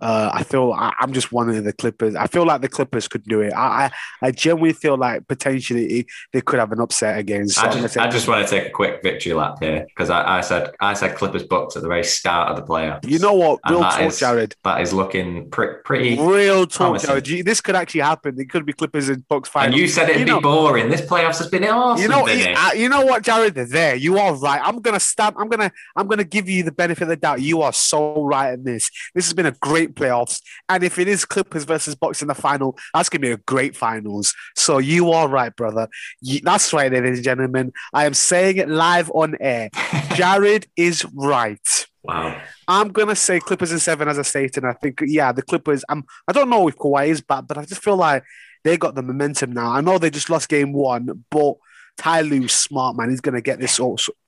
Uh, I feel I, am just wanting the Clippers. I feel like the Clippers could do it. I I, I genuinely feel like potentially they could have an upset against. So I, just, I just want to take a quick victory lap here because I, I, said I said Clippers Bucks at the very start of the playoffs. You know what? Real talk, is, Jared. That is looking pre- pretty real talk, Jared. This could actually happen. It could be Clippers and Bucks final. And you said it'd you be know, boring. This playoffs has been awesome. You know, uh, you know what, Jared? There, you are right. I'm gonna stamp. I'm gonna I'm gonna give you the benefit of the doubt. You are so right in this. This has been a great playoffs. And if it is Clippers versus Bucks in the final, that's going to be a great finals. So you are right, brother. You, that's right, ladies and gentlemen. I am saying it live on air. <laughs> Jared is right. Wow. I'm gonna say Clippers in seven, as I stated. And I think, yeah, the Clippers. I'm. I don't know if Kawhi is back, but I just feel like they got the momentum now. I know they just lost game one, but Ty Lue's smart man. He's gonna get this. Also, sorry.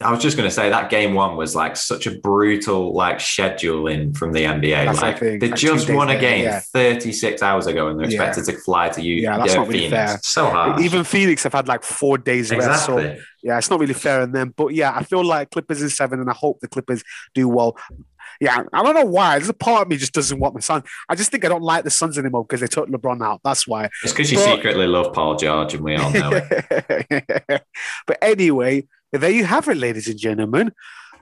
I was just going to say that game one was like such a brutal like scheduling from the NBA. That's like they like just won a game yeah. 36 hours ago and they're yeah. expected to fly to you. Yeah, that's not really Phoenix. fair. So hard. Even Phoenix have had like four days exactly. rest. So yeah, it's not really fair on them. But yeah, I feel like Clippers is seven and I hope the Clippers do well. Yeah, I don't know why. There's a part of me just doesn't want the Suns. I just think I don't like the Suns anymore because they took LeBron out. That's why. It's because you but... secretly love Paul George and we all know it. <laughs> but anyway, there you have it, ladies and gentlemen.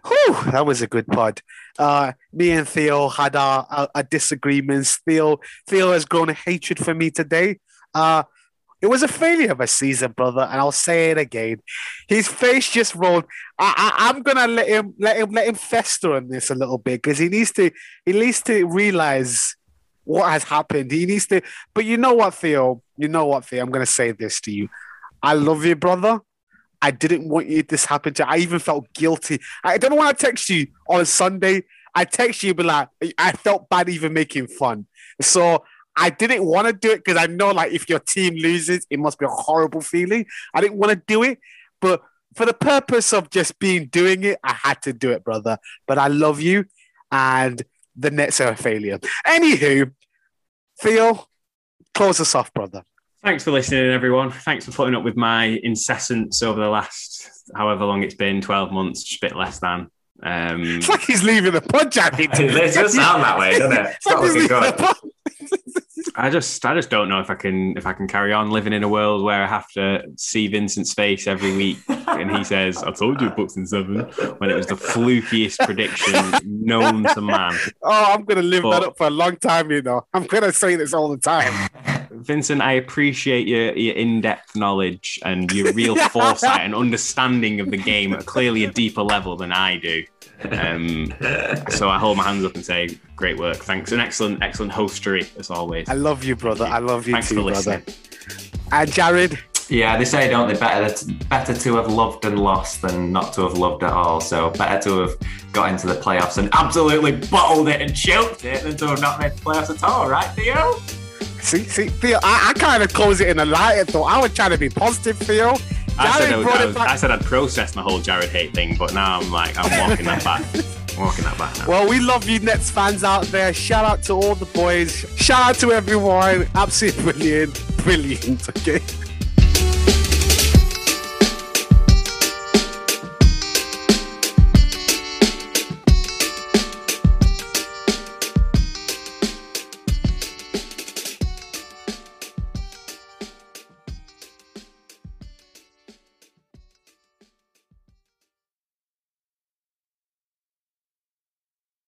Whew, that was a good pod. Uh, me and Theo had our, our, our, disagreements. Theo Theo has grown a hatred for me today. Uh, It was a failure of a season, brother, and I'll say it again. His face just rolled. I, am gonna let him let him let him fester on this a little bit because he needs to he needs to realize what has happened. He needs to. But you know what, Theo? You know what, Theo? I'm gonna say this to you. I love you, brother. I didn't want you this happen to. I even felt guilty. I don't know when I text you on Sunday. I text you, but like I felt bad even making fun. So I didn't want to do it because I know like if your team loses, it must be a horrible feeling. I didn't want to do it, but for the purpose of just being doing it, I had to do it, brother. But I love you, and the Nets are a failure. Anywho, Theo, close us off, brother. Thanks for listening, everyone. Thanks for putting up with my incessants over the last however long it's been 12 months, just a bit less than. Um, <laughs> it's like he's leaving the project. It does <laughs> sound that way, doesn't it? It's, it's like good. <laughs> I just I just don't know if I can if I can carry on living in a world where I have to see Vincent's face every week and he says, I told you Bucks in seven when it was the flukiest prediction known to man. Oh, I'm gonna live but, that up for a long time, you know. I'm gonna say this all the time. Vincent, I appreciate your, your in-depth knowledge and your real <laughs> foresight and understanding of the game at clearly a deeper level than I do. Um, so I hold my hands up and say, great work. Thanks. An excellent, excellent hostery as always. I love you, brother. I love you Thanks too, brother. And Jared. Yeah, they say, don't they? Better to, better to have loved and lost than not to have loved at all. So better to have got into the playoffs and absolutely bottled it and choked it than to have not made the playoffs at all, right, Theo? See, see, Theo, I, I kind of close it in a light, though. I was trying to be positive, Theo. I said, I, was, I said I'd process the whole Jared hate thing, but now I'm like, I'm walking that back. walking that back now. Well, we love you, Nets fans out there. Shout out to all the boys. Shout out to everyone. Absolutely brilliant. Brilliant, okay?